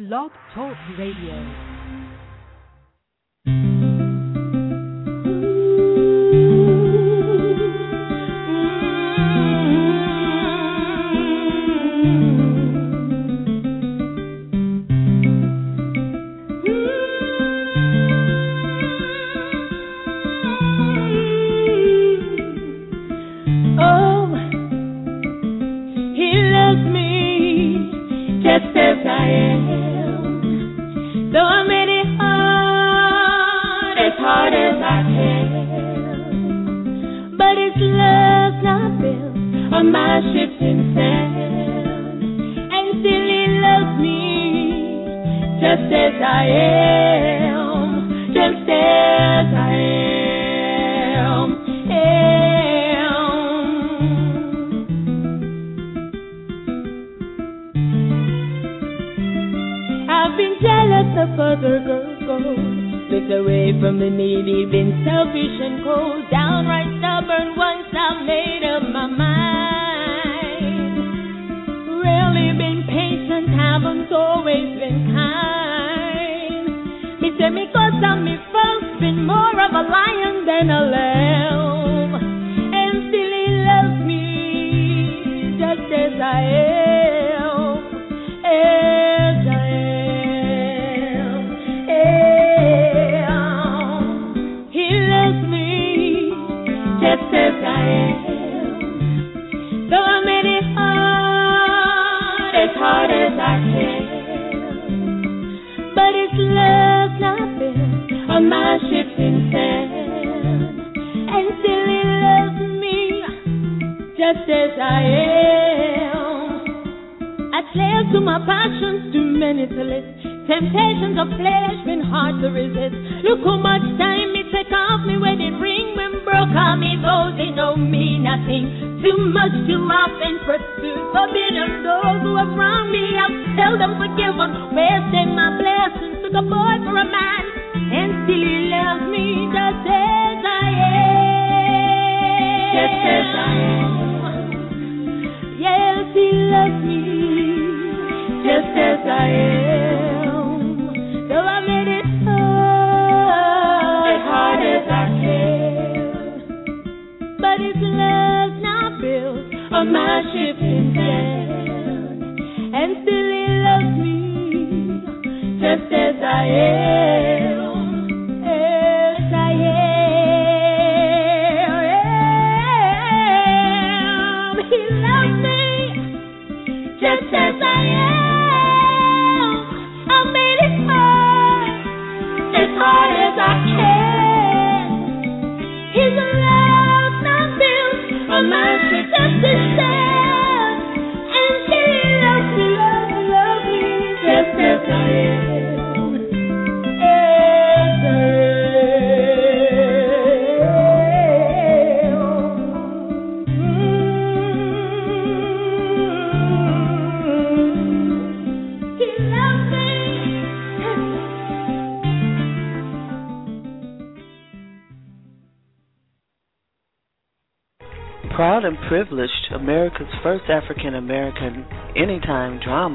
Blog Talk Radio.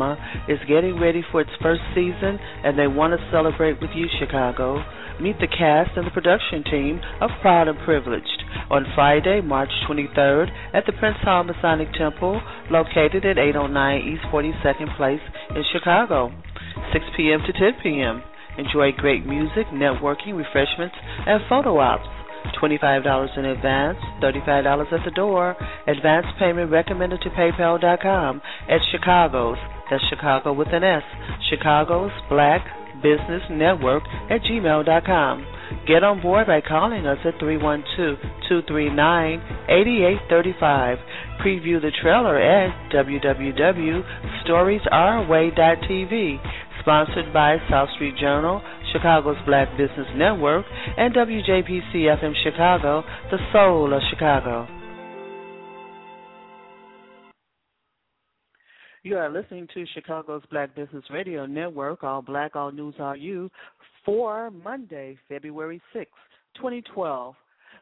drama is getting ready for its first season, and they want to celebrate with you, Chicago. Meet the cast and the production team of Proud and Privileged on Friday, March 23rd at the Prince Hall Masonic Temple, located at 809 East 42nd Place in Chicago, 6 p.m. to 10 p.m. Enjoy great music, networking, refreshments, and photo ops. $25 in advance, $35 at the door. Advance payment recommended to PayPal.com at Chicago's that's Chicago with an S. Chicago's Black Business Network at gmail.com. Get on board by calling us at 312 239 8835. Preview the trailer at www.storiesourway.tv. Sponsored by South Street Journal, Chicago's Black Business Network, and WJPC FM Chicago, the soul of Chicago. You are listening to Chicago's Black Business Radio Network, All Black, All News, All You, for Monday, February 6, 2012.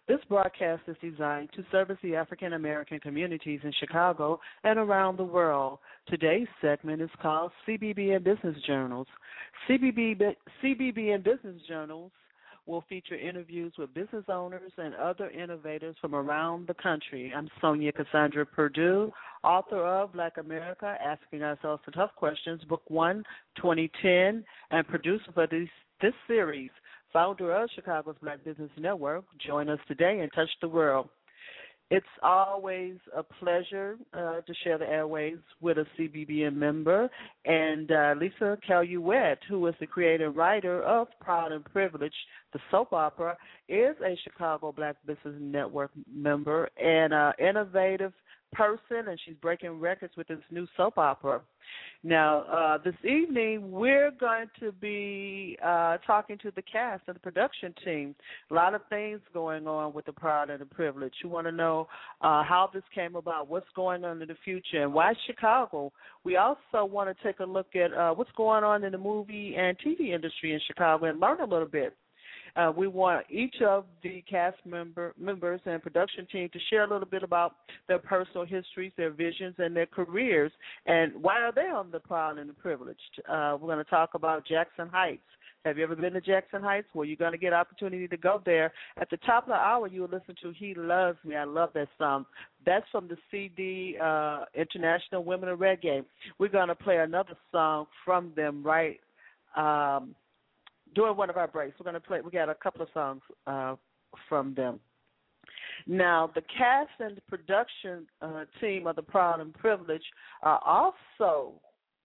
This broadcast is designed to service the African American communities in Chicago and around the world. Today's segment is called CBBN Business Journals. CBB, CBBN Business Journals will feature interviews with business owners and other innovators from around the country. I'm Sonia Cassandra Perdue, author of Black America, Asking Ourselves the Tough Questions, Book 1, 2010, and producer for this, this series founder of Chicago's Black Business Network, join us today and touch the world. It's always a pleasure uh, to share the airways with a CBBN member. And uh, Lisa Caillouet, who is the creator and writer of Proud and Privileged, the soap opera, is a Chicago Black Business Network member and an innovative person, and she's breaking records with this new soap opera. Now, uh, this evening, we're going to be uh, talking to the cast and the production team. A lot of things going on with the Proud and the Privilege. You want to know uh, how this came about, what's going on in the future, and why Chicago. We also want to take a look at uh, what's going on in the movie and TV industry in Chicago and learn a little bit uh, we want each of the cast member members and production team to share a little bit about their personal histories, their visions, and their careers, and why are they on the proud and the privileged. Uh, we're going to talk about Jaxson Heights. Have you ever been to Jaxson Heights? Well, you're going to get opportunity to go there. At the top of the hour, you will listen to "He Loves Me." I love that song. That's from the CD uh, International Women of Reggae. We're going to play another song from them right um, during one of our breaks. We're going to play. We got a couple of songs uh, from them. Now, the cast and production uh, team of the Proud and Privileged are also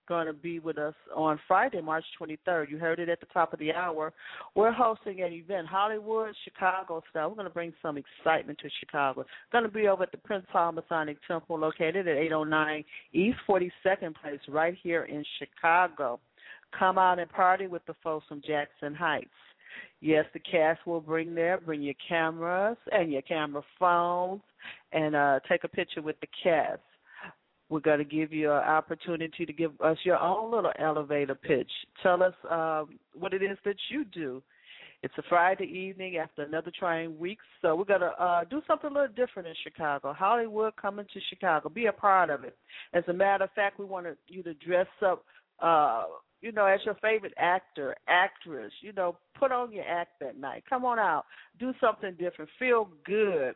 going to be with us on Friday, March 23rd. You heard it at the top of the hour. We're hosting an event, Hollywood, Chicago style. We're going to bring some excitement to Chicago. Going to be over at the Prince Hall Masonic Temple, located at 809 East 42nd Place, right here in Chicago. Come out and party with the folks from Jaxson Heights. Yes, the cast will bring there. Bring your cameras and your camera phones and uh, take a picture with the cast. We're going to give you an opportunity to give us your own little elevator pitch. Tell us uh, what it is that you do. It's a Friday evening after another trying week, so we're going to uh, do something a little different in Chicago. Hollywood coming to Chicago. Be a part of it. As a matter of fact, we want you to dress up uh you know, as your favorite actor, actress, you know, put on your act that night. Come on out, do something different, feel good,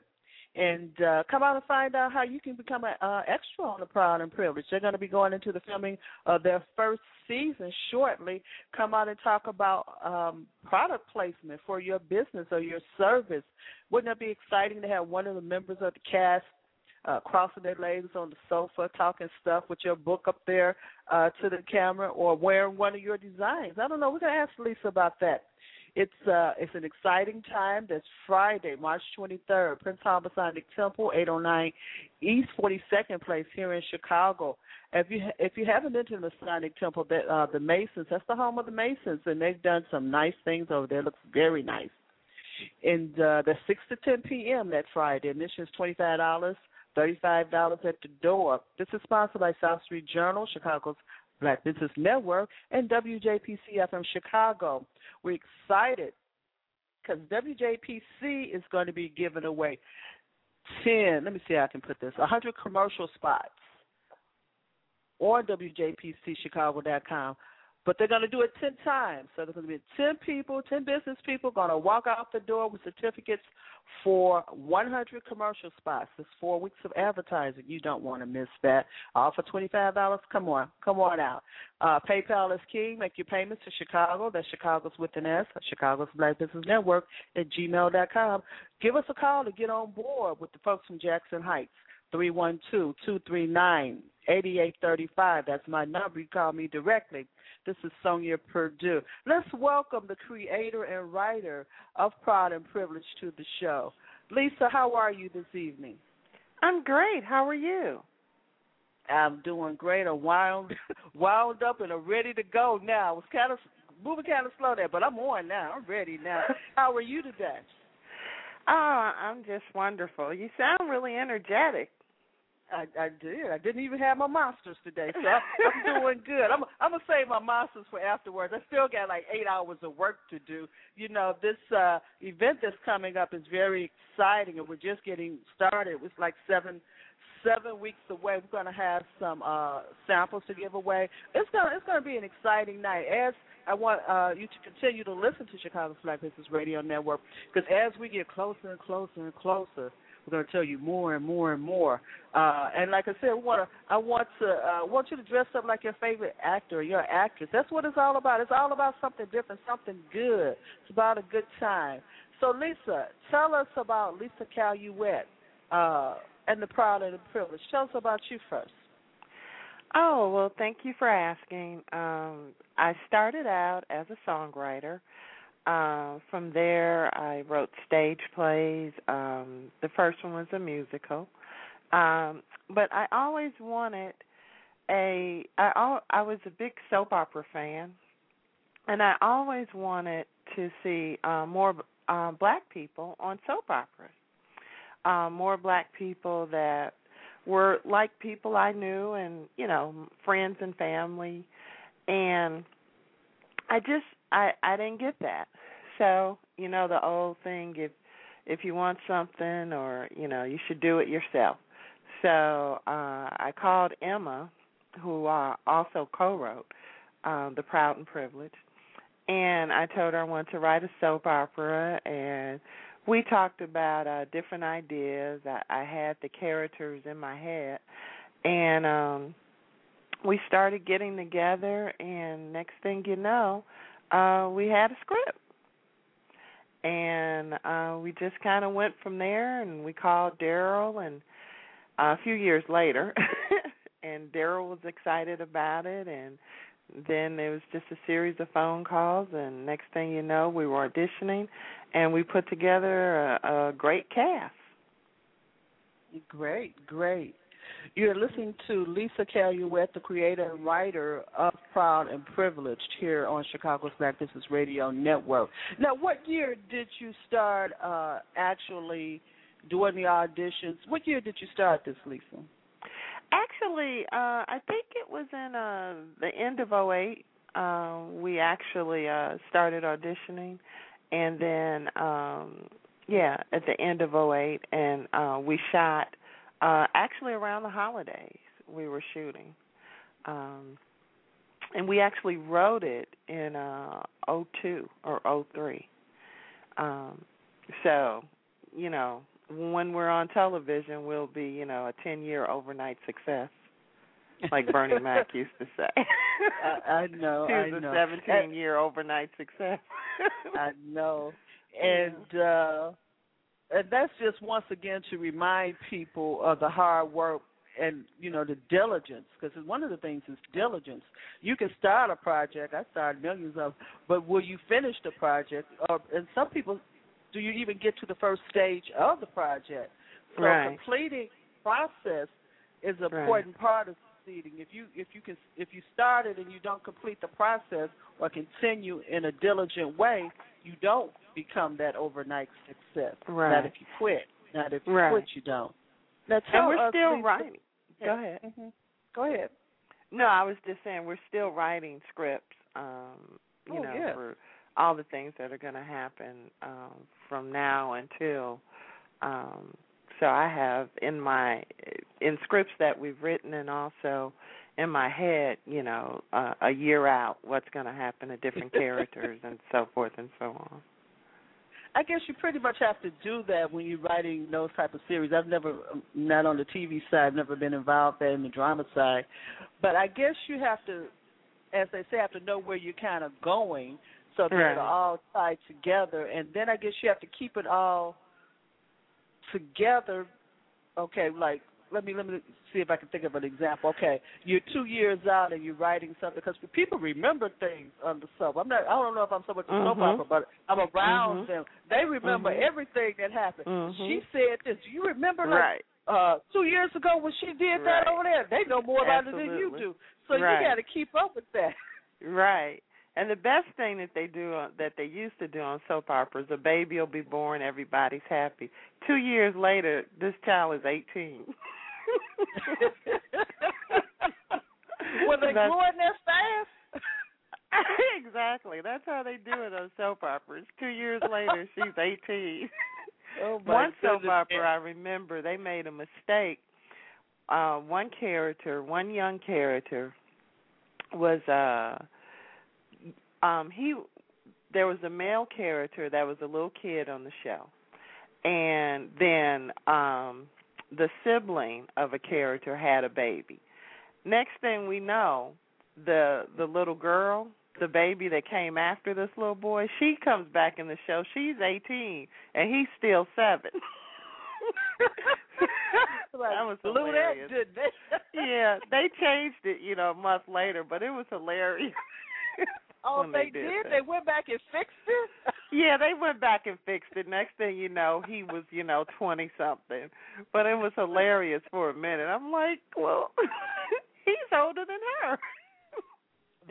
and uh, come out and find out how you can become an uh, extra on the Proud and Privileged. They're going to be going into the filming of their first season shortly. Come out and talk about um, product placement for your business or your service. Wouldn't it be exciting to have one of the members of the cast uh, crossing their legs on the sofa, talking stuff with your book up there uh, to the camera, or wearing one of your designs. I don't know. We're gonna ask Lisa about that. It's uh, it's an exciting time. That's Friday, March 23rd, Prince Hall Masonic Temple, 809 East 42nd Place here in Chicago. If you if you haven't been to the Masonic Temple, that uh, the Masons, that's the home of the Masons, and they've done some nice things over there. It looks very nice. And uh, the 6 to 10 p.m. that Friday. Admission is twenty five dollars. $35 at the door. This is sponsored by South Street Journal, Chicago's Black Business Network, and WJPC FM Chicago. We're excited because WJPC is going to be giving away 10, let me see how I can put this, 100 commercial spots on WJPCChicago.com but they're going to do it 10 times. So there's going to be 10 people, 10 business people going to walk out the door with certificates for 100 commercial spots. It's four weeks of advertising. You don't want to miss that. All for $25. Come on. Come on out. Uh, PayPal is key. Make your payments to Chicago. That's Chicago's with an S, Chicago's Black Business Network at gmail.com. Give us a call to get on board with the folks from Jaxson Heights. 312 239 8835. That's my number. You call me directly. This is Sonia Perdue. Let's welcome the creator and writer of Pride and Privilege to the show. Lisa, how are you this evening? I'm great. How are you? I'm doing great. I'm wound, wound up and I'm ready to go now. I was kind of moving kind of slow there, but I'm on now. I'm ready now. How are you today? Oh, I'm just wonderful. You sound really energetic. I, I did. I didn't even have my monsters today, so I'm doing good. I'm I'm gonna save my monsters for afterwards. I still got like eight hours of work to do. You know, this uh event that's coming up is very exciting, and we're just getting started. It's like seven seven weeks away. We're gonna have some uh samples to give away. It's gonna it's gonna be an exciting night. As I want uh, you to continue to listen to Chicago's Black Business Radio Network because as we get closer and closer and closer we're going to tell you more and more and more. Uh, and like I said, want I want to uh, want you to dress up like your favorite actor or your actress. That's what it's all about. It's all about something different, something good. It's about a good time. So Lisa, tell us about Lisa Caillouet uh, and the Proud and the Privileged. Tell us about you first. Oh well, thank you for asking. Um, I started out as a songwriter. Uh, from there, I wrote stage plays. Um, the first one was a musical, um, but I always wanted a. I I was a big soap opera fan, and I always wanted to see uh, more uh, black people on soap operas. Uh, more black people that were like people I knew, and you know, friends and family, and I just I I didn't get that. So, you know the old thing if if you want something or, you know, you should do it yourself. So, uh I called Emma who uh, also co-wrote um The Proud and Privileged and I told her I wanted to write a soap opera and we talked about uh different ideas. I, I had the characters in my head and um we started getting together and next thing you know, uh we had a script. And uh we just kind of went from there and we called Daryl and uh, a few years later and Daryl was excited about it and then there was just a series of phone calls and next thing you know we were auditioning and we put together a, a great cast great great you're listening to Lisa Caillouet, the creator and writer of Proud and Privileged here on Chicago's Black Business Radio Network. Now, what year did you start uh, actually doing the auditions? What year did you start this, Lisa? Actually, uh, I think it was in uh, the end of '08. Uh, we actually uh, started auditioning, and then um, yeah, at the end of '08, and uh, we shot uh, actually, around the holidays, we were shooting. Um, and we actually wrote it in uh 02 or 03. Um so, you know, when we're on television, we'll be, you know, a 10-year overnight success. Like Bernie Mac used to say. I, I know. He was a 17-year overnight success. I know. And uh and that's just once again to remind people of the hard work and you know the diligence because one of the things is diligence you can start a project i started millions of but will you finish the project or and some people do you even get to the first stage of the project so right. completing process is an right. important part of succeeding if you if you can if you start it and you don't complete the process or continue in a diligent way you don't become that overnight success. Right. Not if you quit. Not if you right. quit, you don't. Now and we're us, still please, writing. Go ahead. Mm-hmm. Go ahead. No, I was just saying we're still writing scripts. Um, you oh, know, yeah. for all the things that are going to happen um, from now until. Um, so I have in my in scripts that we've written and also in my head, you know, uh, a year out, what's going to happen to different characters and so forth and so on. I guess you pretty much have to do that when you're writing those type of series. I've never, not on the TV side, I've never been involved there in the drama side, but I guess you have to, as they say, have to know where you're kind of going so that right. it'll all tie together, and then I guess you have to keep it all together. Okay, like let me let me see if I can think of an example. Okay, you're two years out and you're writing something because people remember things on the soap. I'm not. I don't know if I'm so much a mm-hmm. soap opera, but I'm around mm-hmm. them. They remember mm-hmm. everything that happened. Mm-hmm. She said this. Do you remember? Like, right. Uh, two years ago when she did right. that over there, they know more about Absolutely. it than you do. So right. you got to keep up with that. Right. And the best thing that they do uh, that they used to do on soap operas, a baby will be born, everybody's happy. Two years later, this child is eighteen. Were they That's- gluing their staff? exactly. That's how they do it on soap operas. Two years later, she's 18. Oh my one soap opera I remember, they made a mistake. Uh, one character, one young character, was uh, um, he. There was a male character that was a little kid on the show, and then um, the sibling of a character had a baby. Next thing we know, the the little girl, the baby that came after this little boy, she comes back in the show. She's 18 and he's still 7. like, that was blew hilarious. that, didn't they? yeah, they changed it, you know, a month later, but it was hilarious. Oh, when they, they did did. They went back and fixed it. yeah, they went back and fixed it. Next thing you know, he was, you know, 20 something. But it was hilarious for a minute. I'm like, well, he's older than her.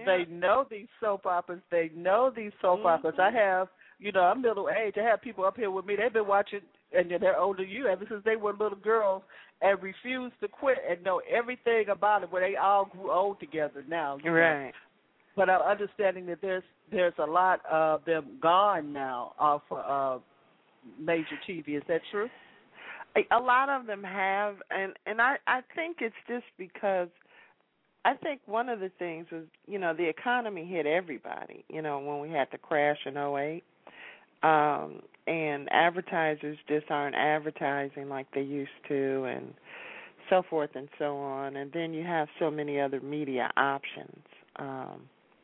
They know these soap operas. They know these soap mm-hmm. operas. I have, you know, I'm middle age. I have people up here with me. They've been watching, and they're older than you ever since they were little girls, and refused to quit and know everything about it. Where they all grew old together now. you know. But I'm understanding that there's there's a lot of them gone now off uh major TV. Is that true? A- a lot of them have and and I I think it's just because I think one of the things was, you know, the economy hit everybody, you know, when we had the crash in '08. Um and advertisers just aren't advertising like they used to and so forth and so on. And then you have so many other media options, um,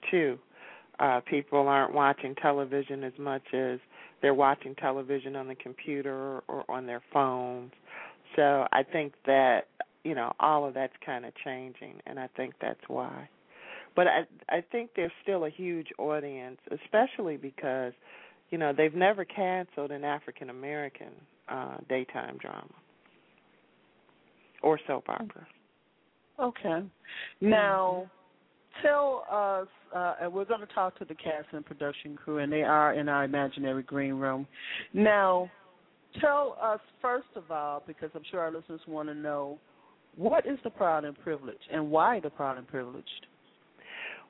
too. Uh people aren't watching television as much as they're watching television on the computer or on their phones. So I think that you know all of that's kind of changing, and I think that's why. But I I think there's still a huge audience, especially because you know they've never canceled an African American uh daytime drama or soap opera. Okay. Now, tell us, uh, and we're going to talk to the cast and production crew, and they are in our imaginary green room. Now, tell us first of all, because I'm sure our listeners want to know, what is the proud and privileged, and why the proud and privileged?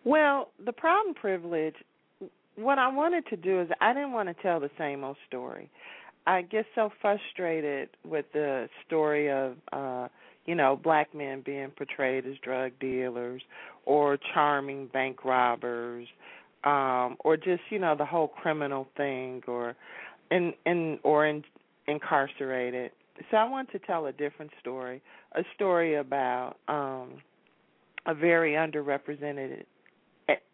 Well, the proud and privilege. What I wanted to do is I didn't want to tell the same old story. I get so frustrated with the story of uh you know black men being portrayed as drug dealers or charming bank robbers um or just you know the whole criminal thing or in in or in, incarcerated. So i want to tell a different story a story about um a very underrepresented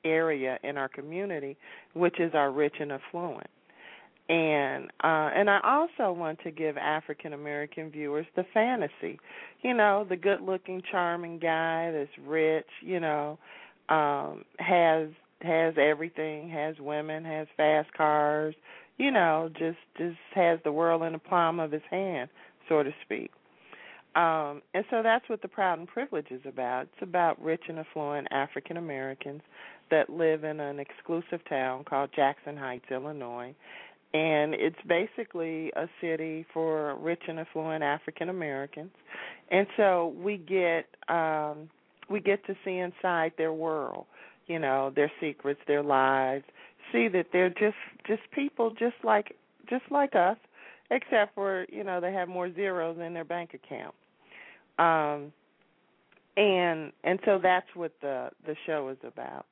area in our community which is our rich and affluent and uh and I also want to give African American viewers the fantasy. You know, the good looking charming guy that's rich, you know, um has has everything, has women, has fast cars, you know, just just has the world in the palm of his hand, so to speak. Um and so that's what the proud and privilege is about. It's about rich and affluent African Americans that live in an exclusive town called Jaxson Heights, Illinois and it's basically a city for rich and affluent African Americans. And so we get um we get to see inside their world, you know, their secrets, their lives, see that they're just just people just like just like us, except for, you know, they have more zeros in their bank account. Um and and so that's what the the show is about.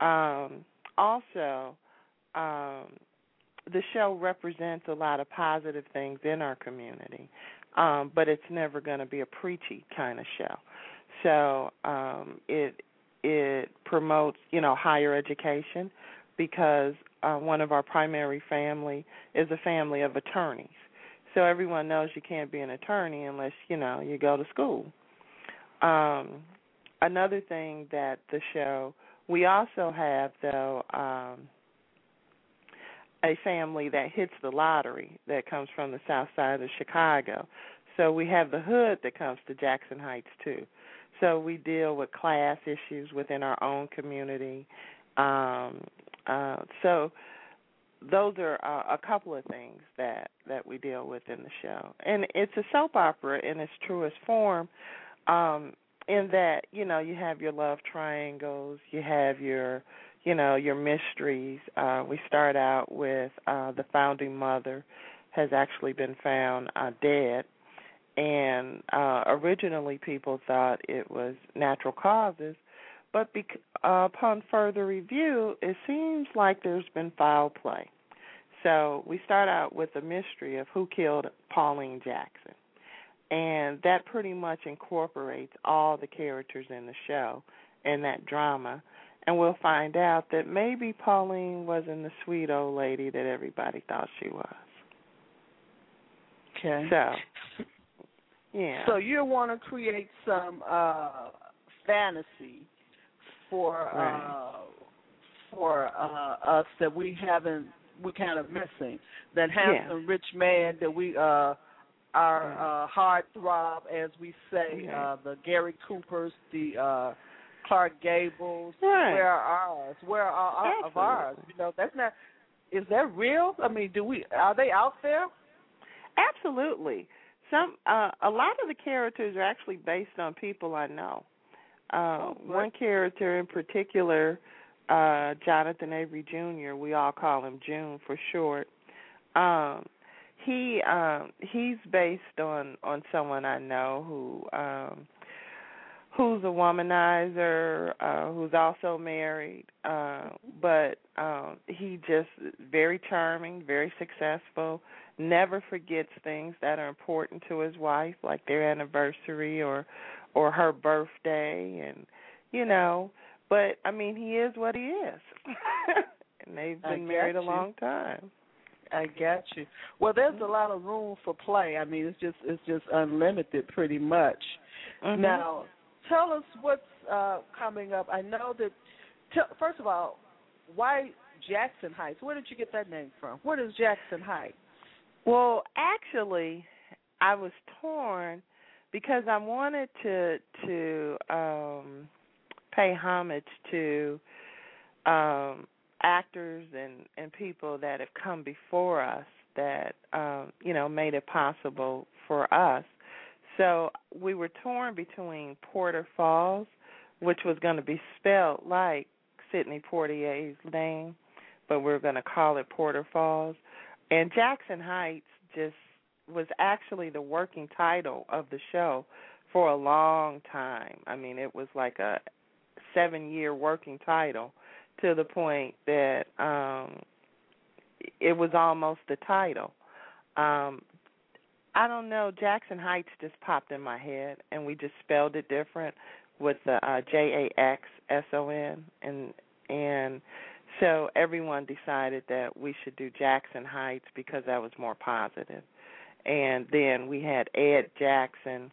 Um also um the show represents a lot of positive things in our community, um, but it's never going to be a preachy kind of show. So um, it it promotes you know higher education because uh, one of our primary family is a family of attorneys. So everyone knows you can't be an attorney unless you know you go to school. Um, another thing that the show we also have though. Um, a family that hits the lottery that comes from the south side of Chicago. So we have the hood that comes to Jaxson Heights too. So we deal with class issues within our own community. Um uh so those are uh, a couple of things that that we deal with in the show, and it's a soap opera in its truest form. Um, in that you know you have your love triangles, you have your you know your mysteries. Uh, we start out with uh, the founding mother has actually been found uh, dead, and uh, originally people thought it was natural causes, but bec- uh, upon further review, it seems like there's been foul play. So we start out with the mystery of who killed Pauline Jackson and that pretty much incorporates all the characters in the show and that drama and we'll find out that maybe Pauline wasn't the sweet old lady that everybody thought she was. Okay. So, yeah. So you want to create some uh fantasy for right. uh for uh us that we haven't we kind of missing. That handsome Yeah. rich man that we uh our uh hard throb as we say, Yeah. uh the Gary Coopers, the uh Clark Gables, Right. where are ours? Where are our, of ours? You know, that's not is that real? I mean, do we are they out there? Absolutely. Some uh a lot of the characters are actually based on people I know. Uh Oh, good. one character in particular, uh Jonathan Avery Jr., we all call him June for short. Um he um he's based on on someone I know who um who's a womanizer, uh who's also married, uh but um he just very charming, very successful, never forgets things that are important to his wife like their anniversary or or her birthday and you know, but I mean he is what he is. and they've been married a you. long time. I got you. Well, there's a lot of room for play. I mean, it's just it's just unlimited, pretty much. Mhm. Now, tell us what's uh, coming up. I know that. T- first of all, why Jaxson Heights? Where did you get that name from? What is Jaxson Heights? Well, actually, I was torn because I wanted to to um pay homage to um actors and and people that have come before us that um you know made it possible for us. So we were torn between Porter Falls, which was going to be spelled like Sidney Poitier's name, but we are going to call it Porter Falls. And Jaxson Heights just was actually the working title of the show for a long time. I mean, it was like a seven year working title to the point that um it was almost the title. Um I don't know, Jaxson Heights just popped in my head and we just spelled it different with the uh J A X S O N and and so everyone decided that we should do Jaxson Heights because that was more positive. And then we had Ed Jackson.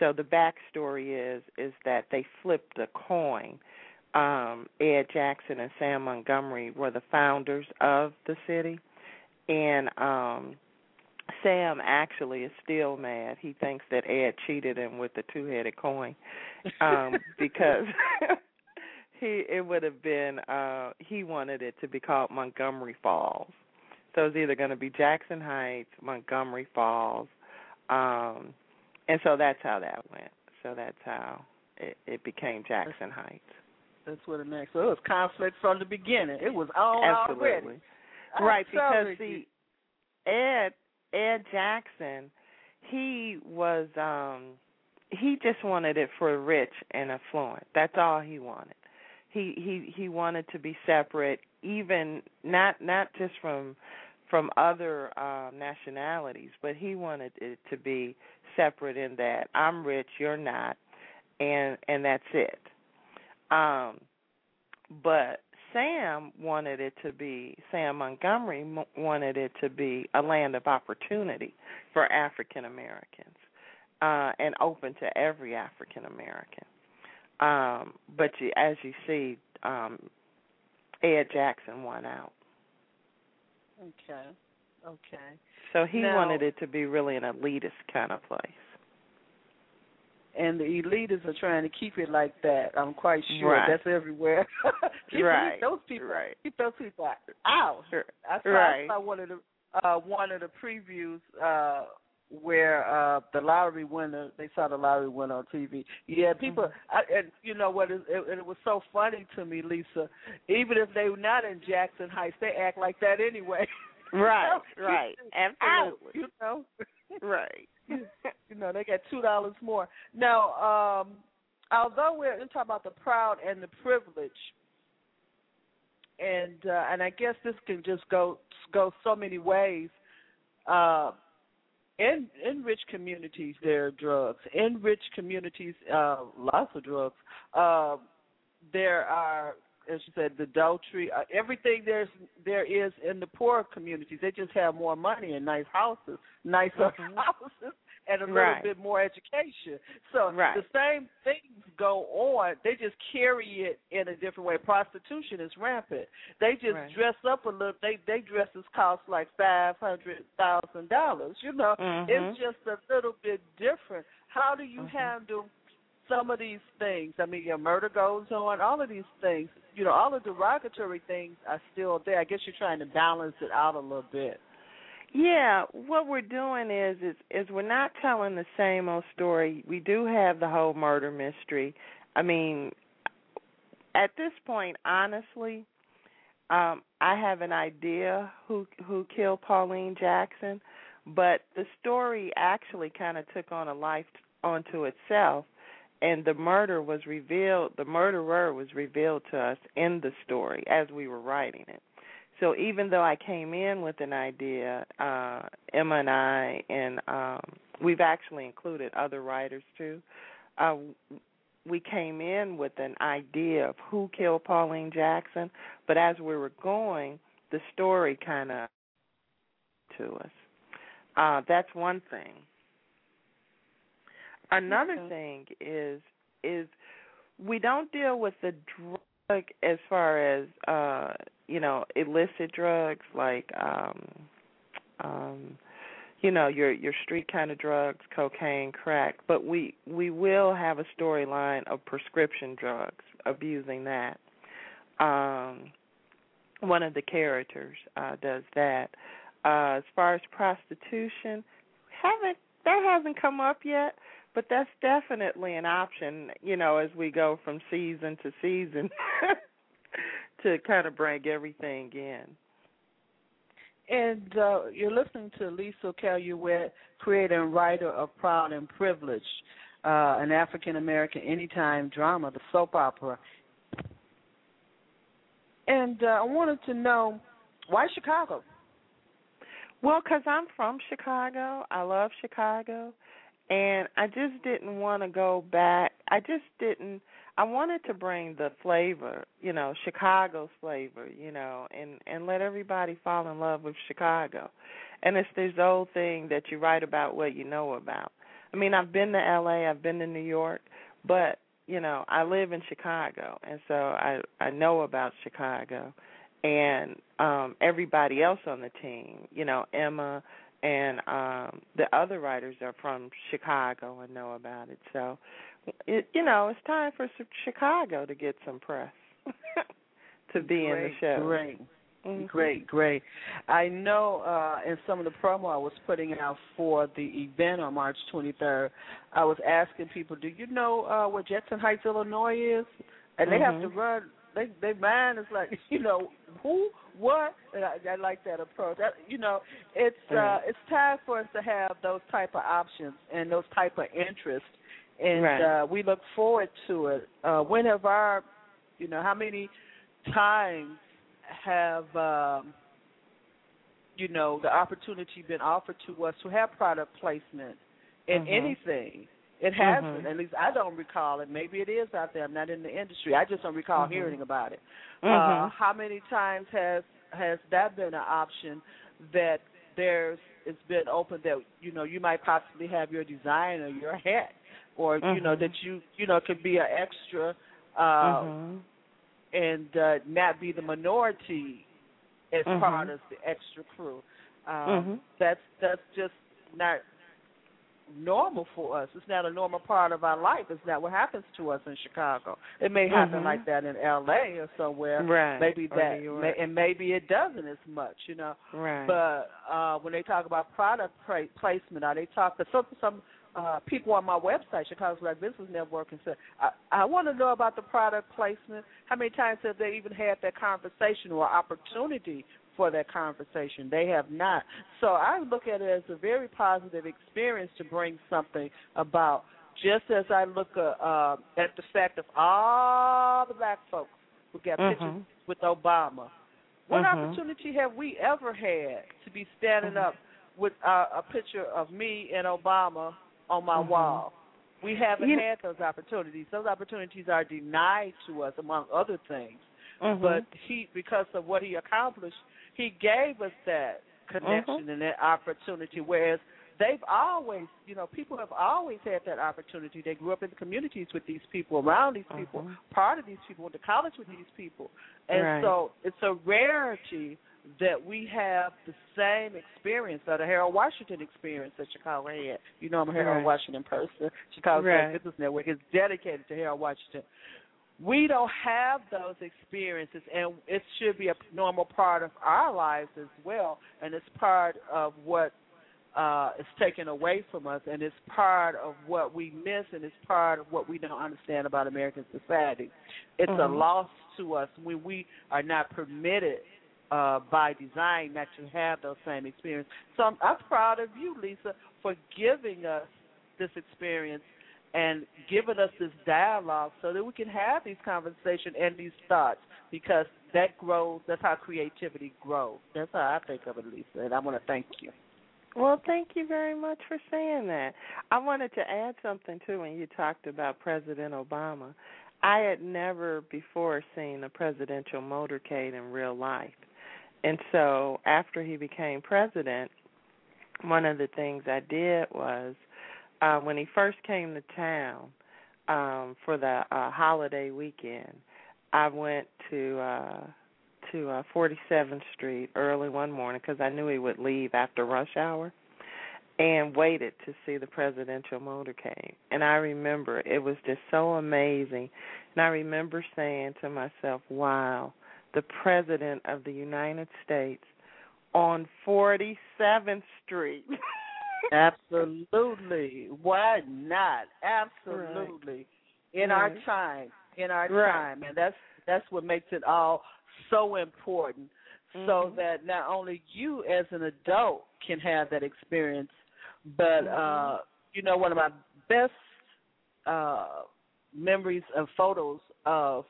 So the backstory is is that they flipped a coin. Um, Ed Jackson and Sam Montgomery were the founders of the city, and um, Sam actually is still mad. He thinks that Ed cheated him with the two-headed coin um, because he it would have been uh he wanted it to be called Montgomery Falls. So it's either going to be Jaxson Heights, Montgomery Falls, um, and so that's how that went. So that's how it, it became Jaxson Heights. That's what it meant. So it was conflict from the beginning. It was on Absolutely. already. Right, because see, Ed Ed Jackson, he was um he just wanted it for rich and affluent. That's all he wanted. He he he wanted to be separate, even not not just from from other um nationalities, but he wanted it to be separate in that I'm rich, you're not, and and that's it. Um but Sam wanted it to be Sam Montgomery wanted it to be a land of opportunity for African Americans uh and open to every African American. Um but you, as you see um Ed Jackson won out. Okay. Okay. So he Now- wanted it to be really an elitist kind of place. And the elitists are trying to keep it like that. I'm quite sure Right. that's everywhere. keep Right. those people, Right. keep those people out. I saw, Right. I saw one of the uh, one of the previews uh, where uh, the lottery winner. They saw the lottery winner on TV. Yeah, people. Mm-hmm. I, and you know what? It, it, it was so funny to me, Lisa. Even if they were not in Jaxson Heights, they act like that anyway. Right, right. Out, Absolutely. you know. Right. you know, they got two dollars more. Now, um, although we're talking about the proud and the privileged, and uh, and I guess this can just go go so many ways. Uh, in in rich communities, there are drugs. In rich communities, uh, lots of drugs. Uh, there are, as you said, the adultery. Uh, everything there's there is in the poor communities. They just have more money and nice houses, nicer Mhm. houses, and a little Right. bit more education. So Right. the same things go on. They just carry it in a different way. Prostitution is rampant. They just Right. dress up a little. They they dresses cost like five hundred thousand dollars. You know, Mhm. it's just a little bit different. How do you Mhm. handle some of these things? I mean, your murder goes on. All of these things. You know, all the derogatory things are still there. I guess you're trying to balance it out a little bit. Yeah, what we're doing is is is we're not telling the same old story. We do have the whole murder mystery. I mean, at this point, honestly, um, I have an idea who who killed Pauline Jackson, but the story actually kind of took on a life onto itself, and the murder was revealed. The murderer was revealed to us in the story as we were writing it. So even though I came in with an idea, uh, Emma and I, and um, we've actually included other writers too. Uh, we came in with an idea of who killed Pauline Jackson, but as we were going, the story kind of to us. Uh, that's one thing. Another Okay. thing is is we don't deal with the drug as far as uh you know illicit drugs like um um you know your your street kind of drugs cocaine crack but we we will have a storyline of prescription drugs abusing that um one of the characters uh does that uh as far as prostitution haven't that hasn't come up yet but that's definitely an option you know as we go from season to season to kind of bring everything in And uh, you're listening to Lisa Caillouet, creator and writer of Proud and Privileged, uh, an African American anytime drama, the soap opera. And uh, I wanted to know why Chicago? Well, because I'm from Chicago, I love Chicago, and I just didn't want to go back. I just didn't. I wanted to bring the flavor, you know, Chicago's flavor, you know, and and let everybody fall in love with Chicago. And it's this old thing that you write about what you know about. I mean, I've been to L.A., I've been to New York, but you know, I live in Chicago, and so I I know about Chicago and um everybody else on the team you know emma and um the other writers are from chicago and know about it so it you know it's time for chicago to get some press to be in the show Great. Mhm. Great, great. I know uh, in some of the promo I was putting out for the event on March 23rd, I was asking people, "Do you know uh, where Jaxson Heights, Illinois is?" And they have to Mhm. run. They their mind is like, you know, who, what? And I, I like that approach. That, you know, it's uh, it's time for us to have those type of options and those type of interests, and Right. uh, we look forward to it. Uh, when have our, you know, how many times have um, you know the opportunity been offered to us to have product placement in Mhm. anything? It hasn't. Mhm. At least I don't recall it. Maybe it is out there. I'm not in the industry. I just don't recall Mhm. hearing about it. Uh, Mhm. how many times has has that been an option that there's it's been open that you know you might possibly have your design or your hat or you know that you you know could be an extra uh Mhm. and uh, not be the minority as part of the extra crew. Um. That's that's just not normal for us. It's not a normal part of our life. It's not what happens to us in Chicago. It may happen Mhm. like that in L.A. or somewhere. Right. Maybe that, may, and maybe it doesn't as much. You know. Right. But uh, when they talk about product pra- placement, are they talk? Some some uh, people on my website, Chicago's Black Business Network, and said, I, I want to know about the product placement. How many times have they even had that conversation or opportunity for that conversation? They have not. So I look at it as a very positive experience to bring something about. Just as I look uh, uh, at the fact of all the black folks who got Mhm. pictures with Obama. What Mhm. opportunity have we ever had to be standing Mhm. up with uh, a picture of me and Obama on my Mhm. wall? We haven't You- had those opportunities. Those opportunities are denied to us, among other things. Mhm. But he, because of what he accomplished, he gave us that connection and that opportunity. Whereas they've always, you know, people have always had that opportunity. They grew up in the communities with these people, around these people, Mhm. part of these people, went to college with these people, and Right. so it's a rarity that we have the same experience that the Harold Washington experience that Chicago had. You know, I'm a Harold Right. Washington person. Chicago Right. Business Network is dedicated to Harold Washington. We don't have those experiences, and it should be a normal part of our lives as well, and it's part of what uh, is taken away from us, and it's part of what we miss, and it's part of what we don't understand about American society. It's a Mhm. loss to us when we are not permitted uh, by design not to have those same experiences. So I'm, I'm proud of you, Lisa, for giving us this experience and giving us this dialogue so that we can have these conversations and these thoughts because that grows. That's how creativity grows. That's how I think of it, Lisa, and I want to thank you. Well, thank you very much for saying that. I wanted to add something too when you talked about President Obama. I had never before seen a presidential motorcade in real life. And so after he became president, one of the things I did was uh when he first came to town um for the uh holiday weekend, I went to uh to uh 47th Street early one morning because I knew he would leave after rush hour and waited to see the presidential motorcade. And I remember it was just so amazing. And I remember saying to myself, wow, the president of the United States on 47th Street. Absolutely. Why not? Absolutely. In our time. In our Right. time. And that's that's what makes it all so important. So Mhm. that not only you as an adult can have that experience, but Mm-hmm. uh you know one of my best uh memories of photos of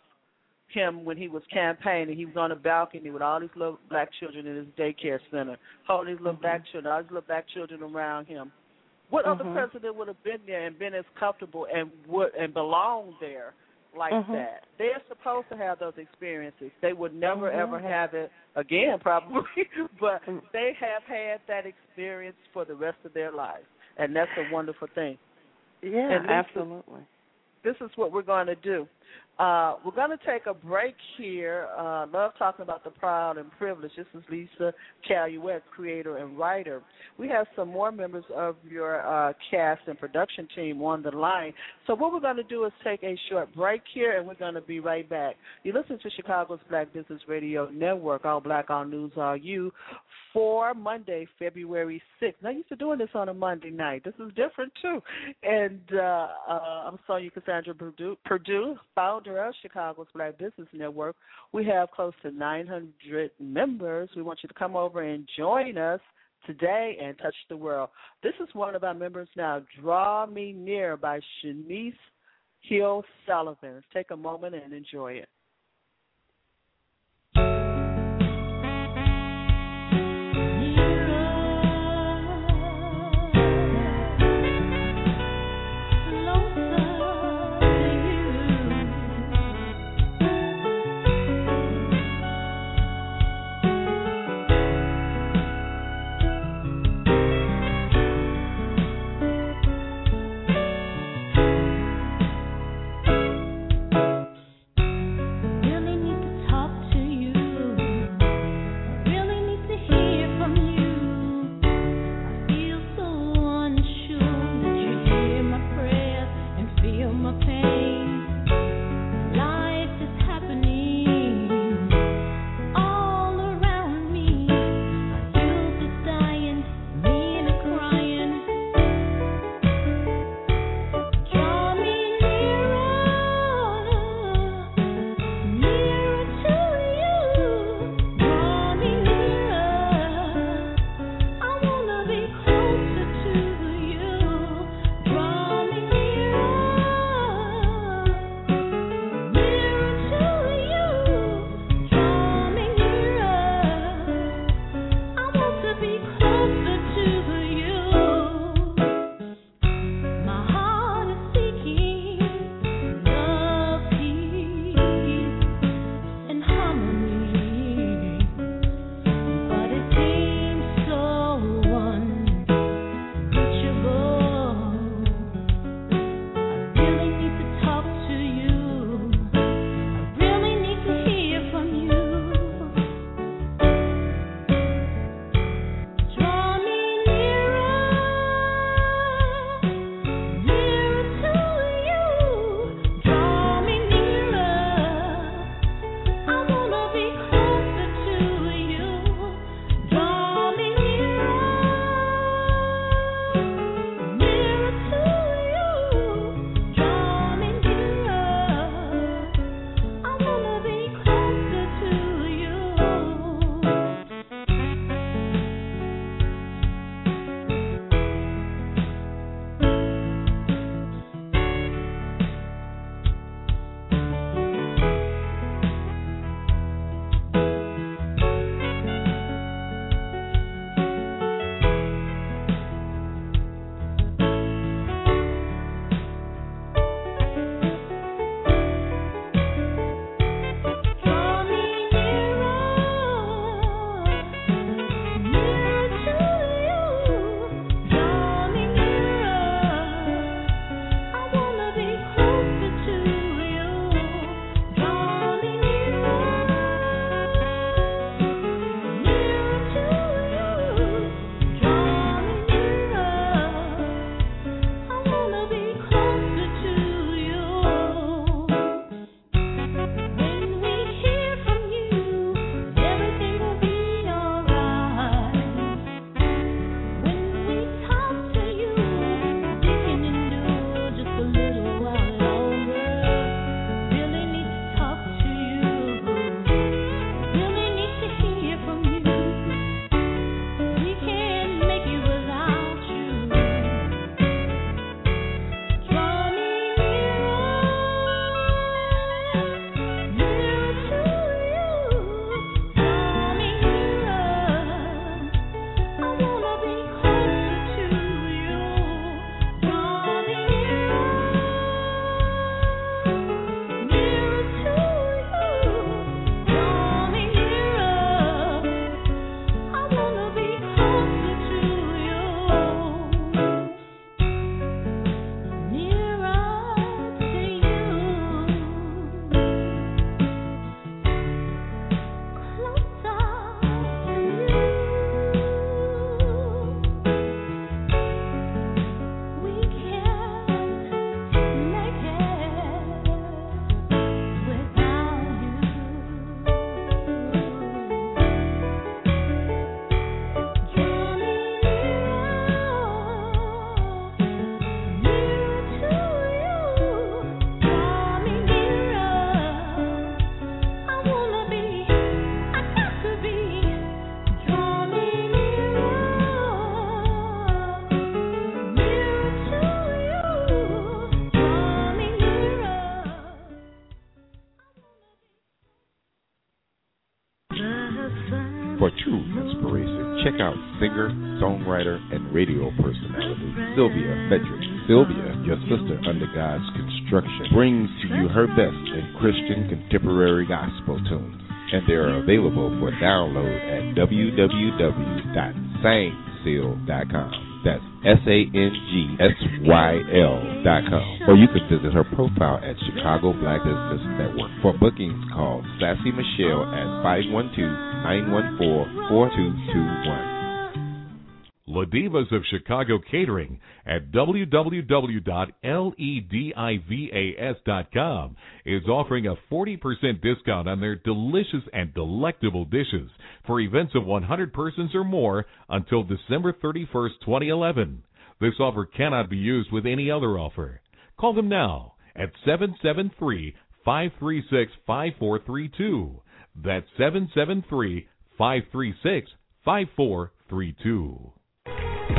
him when he was campaigning. He was on a balcony with all these little black children in his daycare center, holding these little Mhm. black children, all these little black children around him. What other Mhm. president would have been there and been as comfortable and would and belonged there like Mhm. that? They're supposed to have those experiences. They would never Mhm. ever have it again, probably, but Mm. they have had that experience for the rest of their lives, and that's a wonderful thing Yeah, absolutely. this is what we're going to do. Uh, we're going to take a break here. Uh, love talking about the proud and privileged. This is Lisa Caillouet, creator and writer. We have some more members of your uh, cast and production team on the line. So what we're going to do is take a short break here, and we're going to be right back. You listen to Chicago's Black Business Radio Network, All Black, All News, All You, for Monday, February 6th. Now, used to doing this on a Monday night. This is different, too. And uh, uh, I'm Sonia Cassandra Purdue, Purdue, founder of Chicago's Black Business Network. We have close to 900 members. We want you to come over and join us today and touch the world. This is one of our members now, Draw Me Near by Shanice Hill Sullivan. Take a moment and enjoy it. Your sister under God's construction, brings to you her best in Christian contemporary gospel tunes, and they are available for download at www.sangsyl.com. That's S A N G S Y L dot com. Or you can visit her profile at Chicago Black Business Network. For bookings, call Sassy Michelle at 512 914 4221. Ladivas of Chicago Catering at www.ledivas.com is offering a 40% discount on their delicious and delectable dishes for events of 100 persons or more until December 31st, 2011. This offer cannot be used with any other offer. Call them now at 773 536 5432. That's 773 536 5432.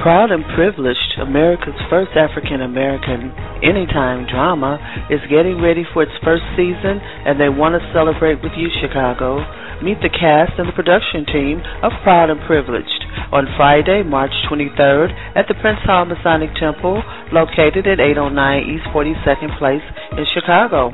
Proud and privileged, America's first African American anytime drama is getting ready for its first season, and they want to celebrate with you, Chicago. Meet the cast and the production team of Proud and Privileged on Friday, March 23rd at the Prince Hall Masonic Temple, located at 809 East 42nd Place in Chicago,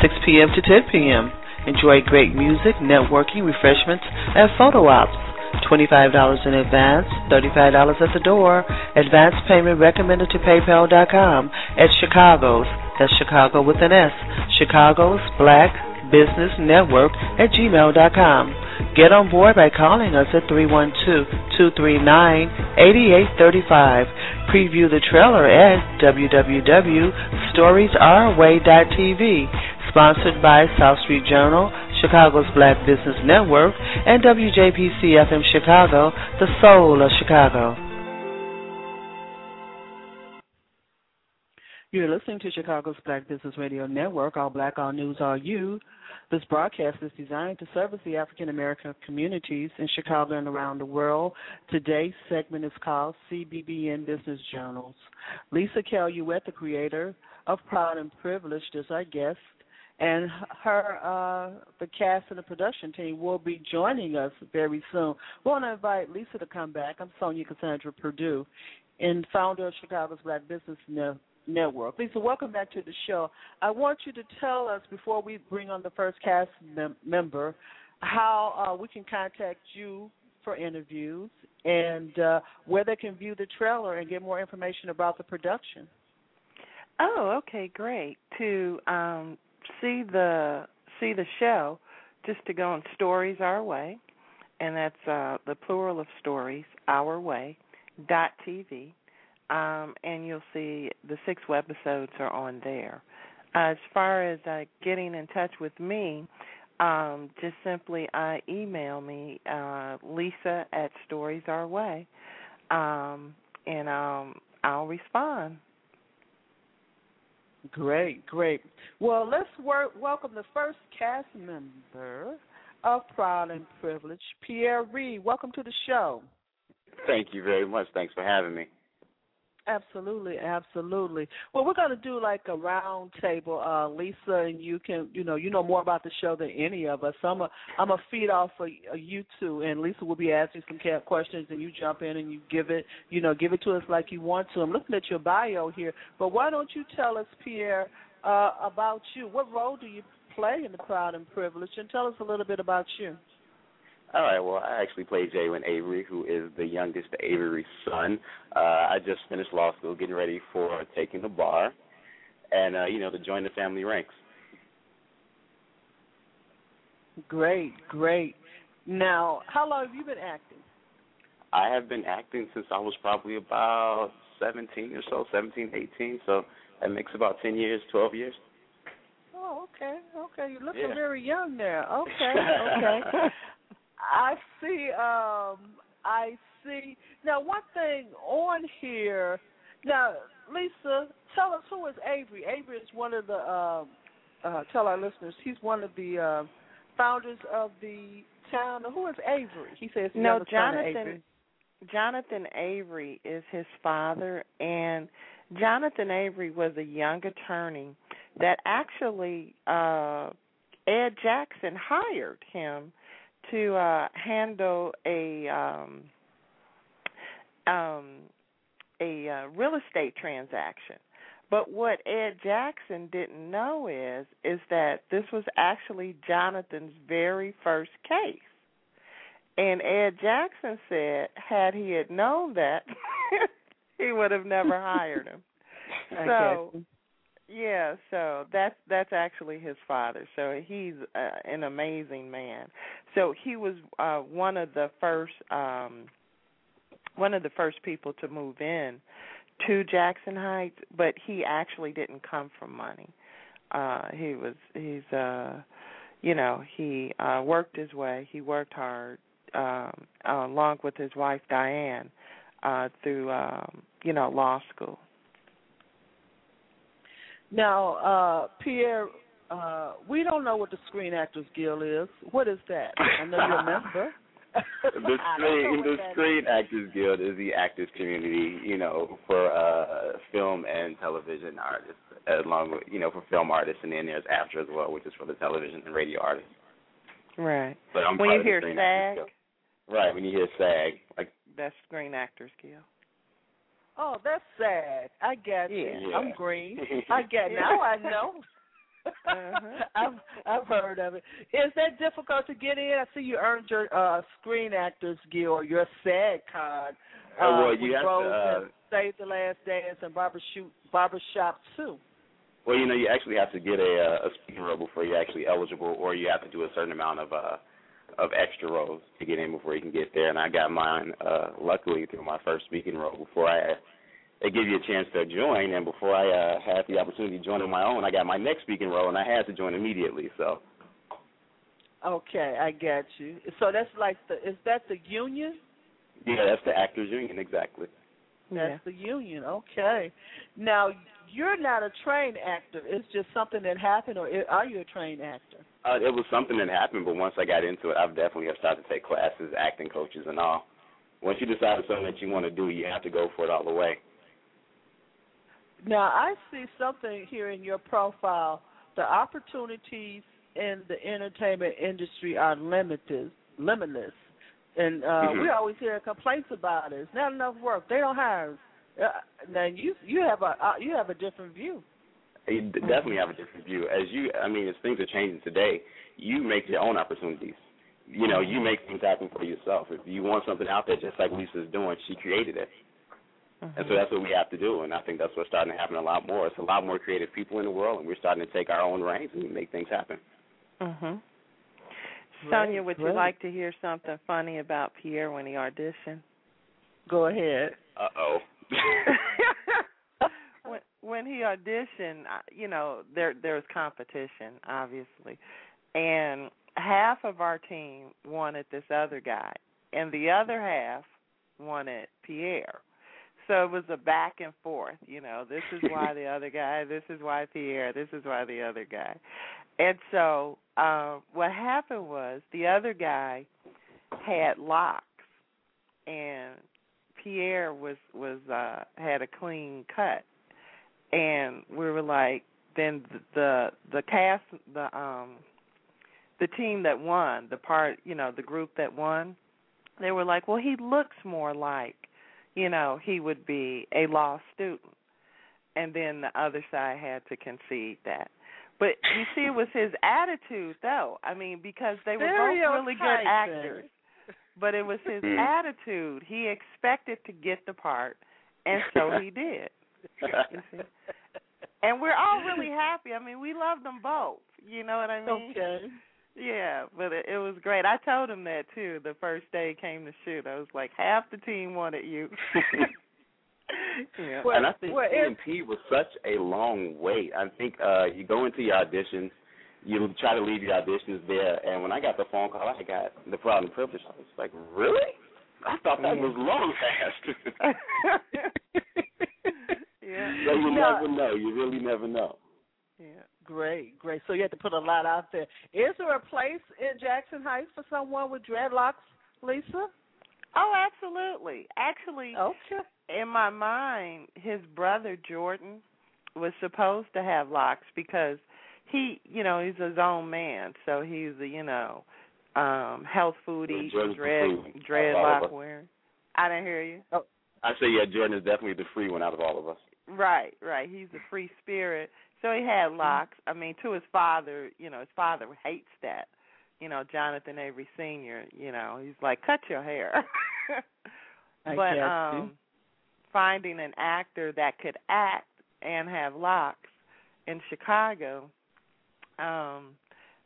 6 p.m. to 10 p.m. Enjoy great music, networking, refreshments, and photo ops. $25 in advance, $35 at the door. Advance payment recommended to PayPal.com at Chicago's, that's Chicago with an S, Chicago's Black Business Network at gmail.com. Get on board by calling us at 312-239-8835. Preview the trailer at www.storiesourway.tv. Sponsored by South Street Journal, Chicago's Black Business Network, and WJPC FM Chicago, the soul of Chicago. You're listening to Chicago's Black Business Radio Network, All Black, All News, All You. This broadcast is designed to service the African American communities in Chicago and around the world. Today's segment is called CBBN Business Journals. Lisa Caillouet, the creator of Proud and Privileged, is our guest and her uh, the cast and the production team will be joining us very soon. We want to invite Lisa to come back. I'm Sonia Cassandra Purdue, and founder of Chicago's Black Business ne- Network. Lisa, welcome back to the show. I want you to tell us before we bring on the first cast mem- member how uh, we can contact you for interviews and uh, where they can view the trailer and get more information about the production. Oh, okay, great. To um, see the see the show, just to go on Stories Our Way, and that's uh, the plural of stories Our Way dot TV, um, and you'll see the six webisodes are on there. as far as uh, getting in touch with me, um, just simply uh, email me uh, Lisa at Stories Our Way, um, and um, I'll respond. Great, great. Well, let's welcome the first cast member of Proud and Privileged, Pierre Reed. Welcome to the show. Thank you very much. Thanks for having me. Absolutely, absolutely. Well, we're going to do like a round table. Uh, Lisa and you can, you know, you know more about the show than any of us. So I'm a, I'm a feed off of you two, and Lisa will be asking some questions, and you jump in and you give it, you know, give it to us like you want to. I'm looking at your bio here, but why don't you tell us, Pierre, uh, about you? What role do you play in the Proud and Privileged, and tell us a little bit about you. All right. Well, I actually play Jalen Avery, who is the youngest Avery's son. Uh, I just finished law school, getting ready for taking the bar, and uh, you know to join the family ranks. Great, great. Now, how long have you been acting? I have been acting since I was probably about 17 or so, 17, 18. So that makes about 10 years, 12 years. Oh, okay, okay. You're looking Yeah. very young there. Okay, okay. I see. Um, I see. Now, one thing on here. Now, Lisa, tell us who is Avery. Avery is one of the. Um, uh, tell our listeners he's one of the uh, founders of the town. Who is Avery? He says No, youngest son of Jonathan- Avery. Jonathan Avery is his father, and Jonathan Avery was a young attorney that actually uh, Ed Jackson hired him to uh handle a um um a uh, real estate transaction. But what Ed Jackson didn't know is is that this was actually Jonathan's very first case. And Ed Jackson said had he had known that he would have never hired him. so yeah, so that's that's actually his father. So he's uh, an amazing man. So he was uh one of the first um one of the first people to move in to Jaxson Heights, but he actually didn't come from money. Uh he was he's uh you know, he uh worked his way, he worked hard um along with his wife Diane uh through um you know law school. Now, uh, Pierre, uh, we don't know what the Screen Actors Guild is. What is that? I know you're a member. the screen the Screen Actors Guild is the actors community, you know, for uh film and television artists, along with you know for film artists, and then there's AFTRA as well, which is for the television and radio artists. Right. But I'm when you hear SAG, Right. When you hear SAG, like that's Screen Actors Guild. Oh, that's SAG. I get you. Yeah. I'm green. I get now. I know. Uh-huh. I've I've heard of it. Is that difficult to get in? I see you earned your uh Screen Actors Guild or your SAG card. Uh, Oh, well, you with have to, uh, Save the Last Dance and Barber Shoot Barber Shop too. Well, you know, you actually have to get a uh, a speaking role before you're actually eligible, or you have to do a certain amount of uh of extra roles to get in before you can get there. And I got mine uh luckily through my first speaking role before I they give you a chance to join, and before I uh, had the opportunity to join on my own, I got my next speaking role, and I had to join immediately. So Okay, I got you. So that's like the is that the union? yeah, that's the actors union exactly. That's the union. Okay. Now you're not a trained actor. It's just something that happened, or are you a trained actor? Uh, it was something that happened, but once I got into it, I've definitely have started to take classes, acting coaches, and all. Once you decide it's something that you want to do, you have to go for it all the way. Now I see something here in your profile. The opportunities in the entertainment industry are limited, limitless, and uh, Mhm. we always hear complaints about it. It's not enough work. They don't hire. Uh, now you you have a uh, you have a different view. You definitely have a different view. As you, I mean, as things are changing today, you make your own opportunities. You know, you make things happen for yourself. If you want something out there, just like Lisa's doing, she created it, and so that's what we have to do. And I think that's what's starting to happen a lot more. It's a lot more creative people in the world, and we're starting to take our own reins and make things happen. Mhm. Great, Sonia, would you great. like to hear something funny about Pierre when he auditioned? Go ahead. Uh oh. when when he auditioned, I- you know, there there was competition, obviously, and half of our team wanted this other guy, and the other half wanted Pierre. So it was a back and forth. You know, this is why the other guy, this is why Pierre, this is why the other guy, and so uh, what happened was the other guy had locks, and Pierre was was uh had a clean cut and we were like then the the, the cast the um the team that won the part you know the group that won they were like well he looks more like you know he would be a law student and then the other side had to concede that but you see it was his attitude though i mean because they were both really good actors but it was his Hmm. attitude. He expected to get the part, and so he did. You see? And we're all really happy. I mean, we love them both. You know what I mean? Okay. Yeah, but it, it was great. I told him that too. The first day he came to shoot, I was like, half the team wanted you. yeah. Well, and I think well, it- P was such a long wait. I think uh you go into your audition, you try to leave your auditions there, and when I got the phone call, I got the proud and privilege. I was like, really? I thought that was long fast. yeah. so you No. never know. You really never know. Yeah. Great, great. So you had to put a lot out there. Is there a place in Jaxson Heights for someone with dreadlocks, Lisa? Oh, absolutely. Actually, Okay. in my mind, his brother Jordan was supposed to have locks because he, you know, he's his own man, so he's, a, you know, um, health foodie, Yeah, eating, Jordan's the dread free one out of all of dreadlock us. wearing. I didn't hear you. I say yeah, Jordan is definitely the free one out of all of us. Right, right. He's a free spirit. So he had locks. I mean, to his father, you know, his father hates that. You know, Jonathan Avery Senior. You know, he's like, cut your hair. But um, finding an actor that could act and have locks in Chicago, um,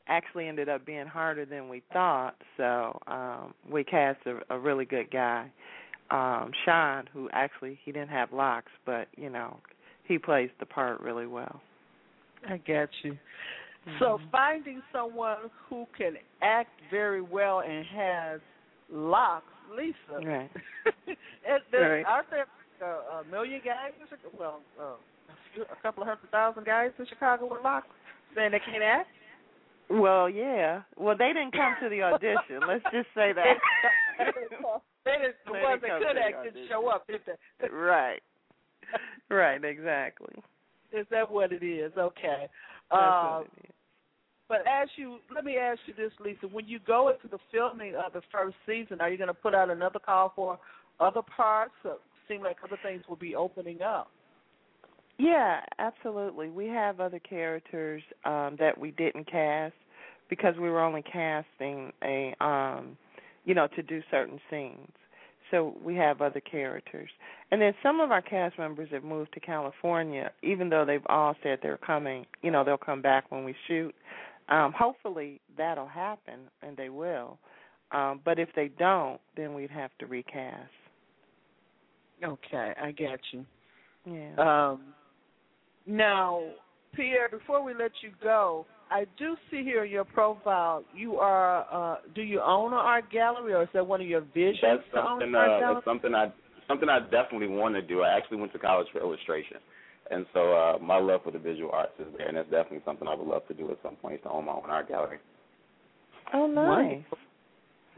actually ended up being harder than we thought. So um, we cast a, a really good guy, um, Sean, who actually he didn't have locks, but you know he plays the part really well. I got you. So Mhm. finding someone who can act very well and has locks, Lisa. Right. and there, Right. Aren't there uh, a million guys? Well, uh, a, few, a couple of hundred thousand guys in Chicago with locks saying they can't act. Well, yeah. Well, they didn't come to the audition. Let's just say that. they didn't, the ones that could act didn't show up, did they? right. Right. Exactly. Is that what it is? Okay. Uh, it is. But as you, let me ask you this, Lisa. When you go into the filming of the first season, are you going to put out another call for other parts? Or seem like other things will be opening up. Yeah, absolutely. We have other characters um that we didn't cast because we were only casting a um you know to do certain scenes. So we have other characters. And then some of our cast members have moved to California even though they've all said they're coming, you know, they'll come back when we shoot. Um hopefully that'll happen and they will. Um but if they don't, then we'd have to recast. Okay, I get you. Yeah. Um, now, Pierre, before we let you go, I do see here in your profile you are. Uh, do you own an art gallery, or is that one of your visions That's to own something. an art Uh, that's something I something I definitely want to do. I actually went to college for illustration, and so uh, my love for the visual arts is there, and that's definitely something I would love to do at some point to own my own art gallery. Oh, nice. Wonderful.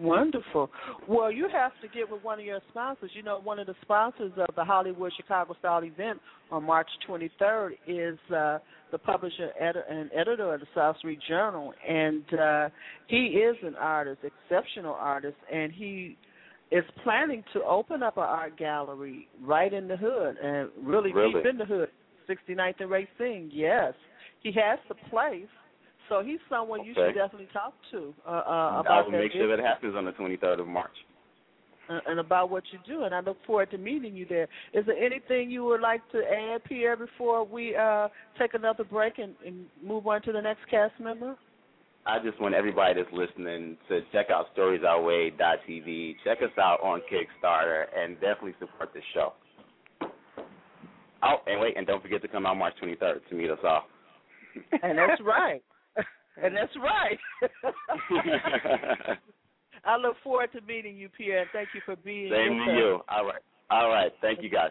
Wonderful. Well, you have to get with one of your sponsors. You know, one of the sponsors of the Hollywood Chicago Style event on March 23rd is uh, the publisher edi- and editor of the South Street Journal, and uh, he is an artist, exceptional artist, and he is planning to open up an art gallery right in the hood and really, Really? deep in the hood, 69th and Racine. Yes, he has the place. So he's someone you should definitely talk to uh, uh, I about will that make sure that happens on the 23rd of March. and, and about what you do. And I look forward to meeting you there. Is there anything you would like to add, Pierre, before we uh, take another break and, and move on to the next cast member? I just want everybody that's listening to check out storiesourway.tv, check us out on Kickstarter, and definitely support the show. Oh, and wait, and don't forget to come out March 23rd to meet us all. And that's right. And that's right. I look forward to meeting you, Pierre. and Thank you for being here. Same to you. All right. All right. Thank you, guys.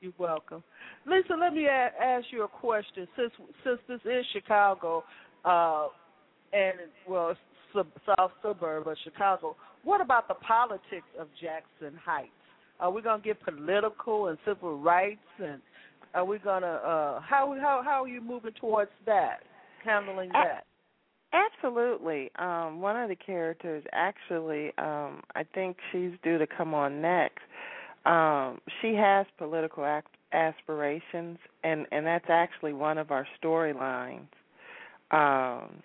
You're welcome. Lisa, let me a- ask you a question. Since since this is Chicago, uh, and well, sub, south suburb of Chicago, what about the politics of Jaxson Heights? Are we gonna get political and civil rights, and are we gonna uh, how how how are you moving towards that, handling that? Absolutely. Um, one of the characters, actually, um, I think she's due to come on next. Um, she has political ac- aspirations, and and that's actually one of our storylines. Um,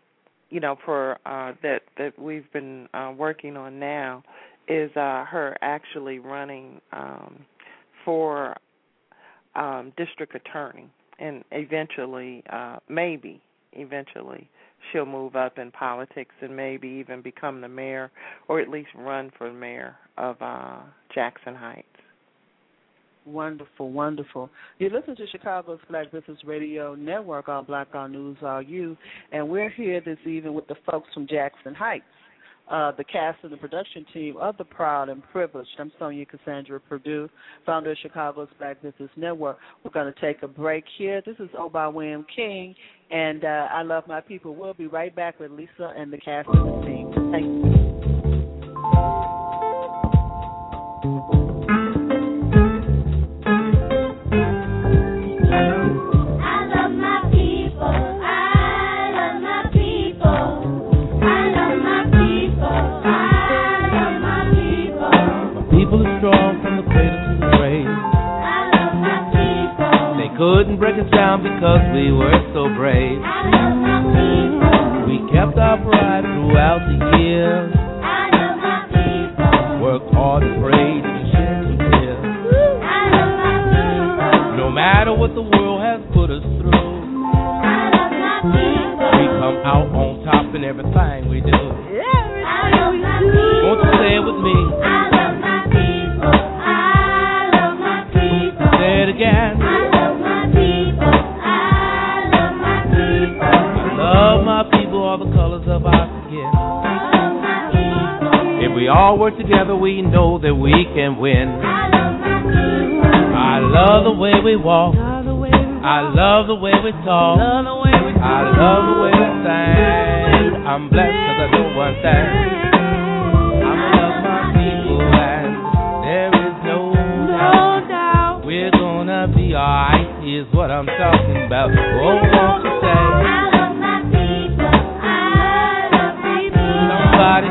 you know, for uh, that that we've been uh, working on now is uh, her actually running um, for um, district attorney, and eventually, uh, maybe eventually she'll move up in politics and maybe even become the mayor or at least run for mayor of uh Jaxson Heights. Wonderful, wonderful. You listen to Chicago's Black Business Radio Network on Black on News All You, and we're here this evening with the folks from Jaxson Heights, uh, the cast and the production team of The Proud and Privileged. I'm Sonia Cassandra Purdue, founder of Chicago's Black Business Network. We're going to take a break here. This is O by William King, and uh, I Love My People. We'll be right back with Lisa and the cast and the team. Thank you. Couldn't break us down because we were so brave. We kept our pride throughout the years. Worked hard and prayed to shed some tears. No matter what the world has put us through, we come out on top in everything we do. Won't you say it with me? All work together, we know that we can win. I love the way we walk. I love the way we talk. I love the way we sing. I'm blessed because I know one thing. I'm love my people and there is no doubt we're gonna be alright. Here's what I'm talking about. Oh, won't you say? Somebody say. Find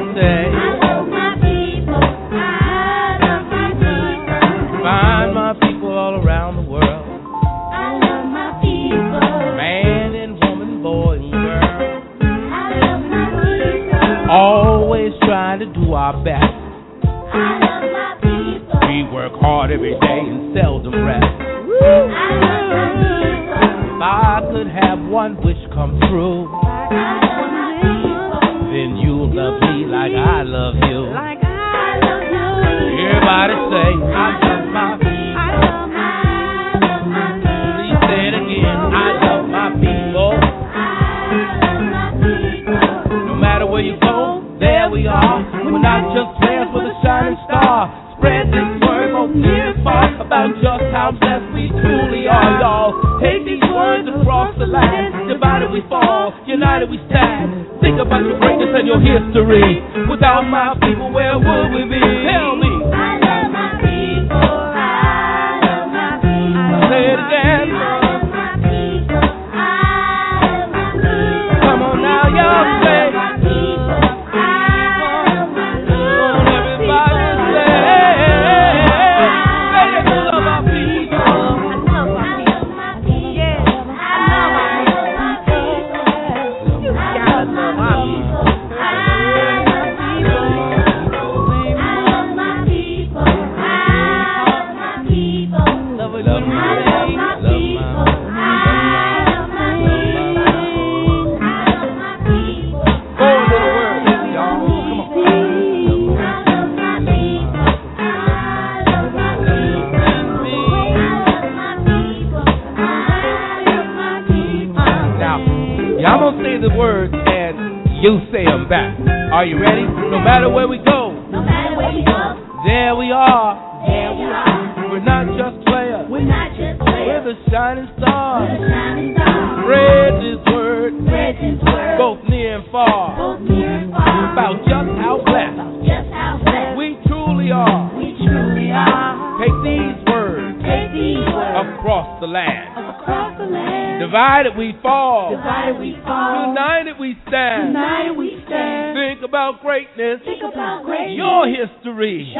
we stand. Think about your greatness and your history. Without my people, where would we be? Tell me. Divided we fall. United we stand. United we stand. Think about greatness. Think about greatness. Your history.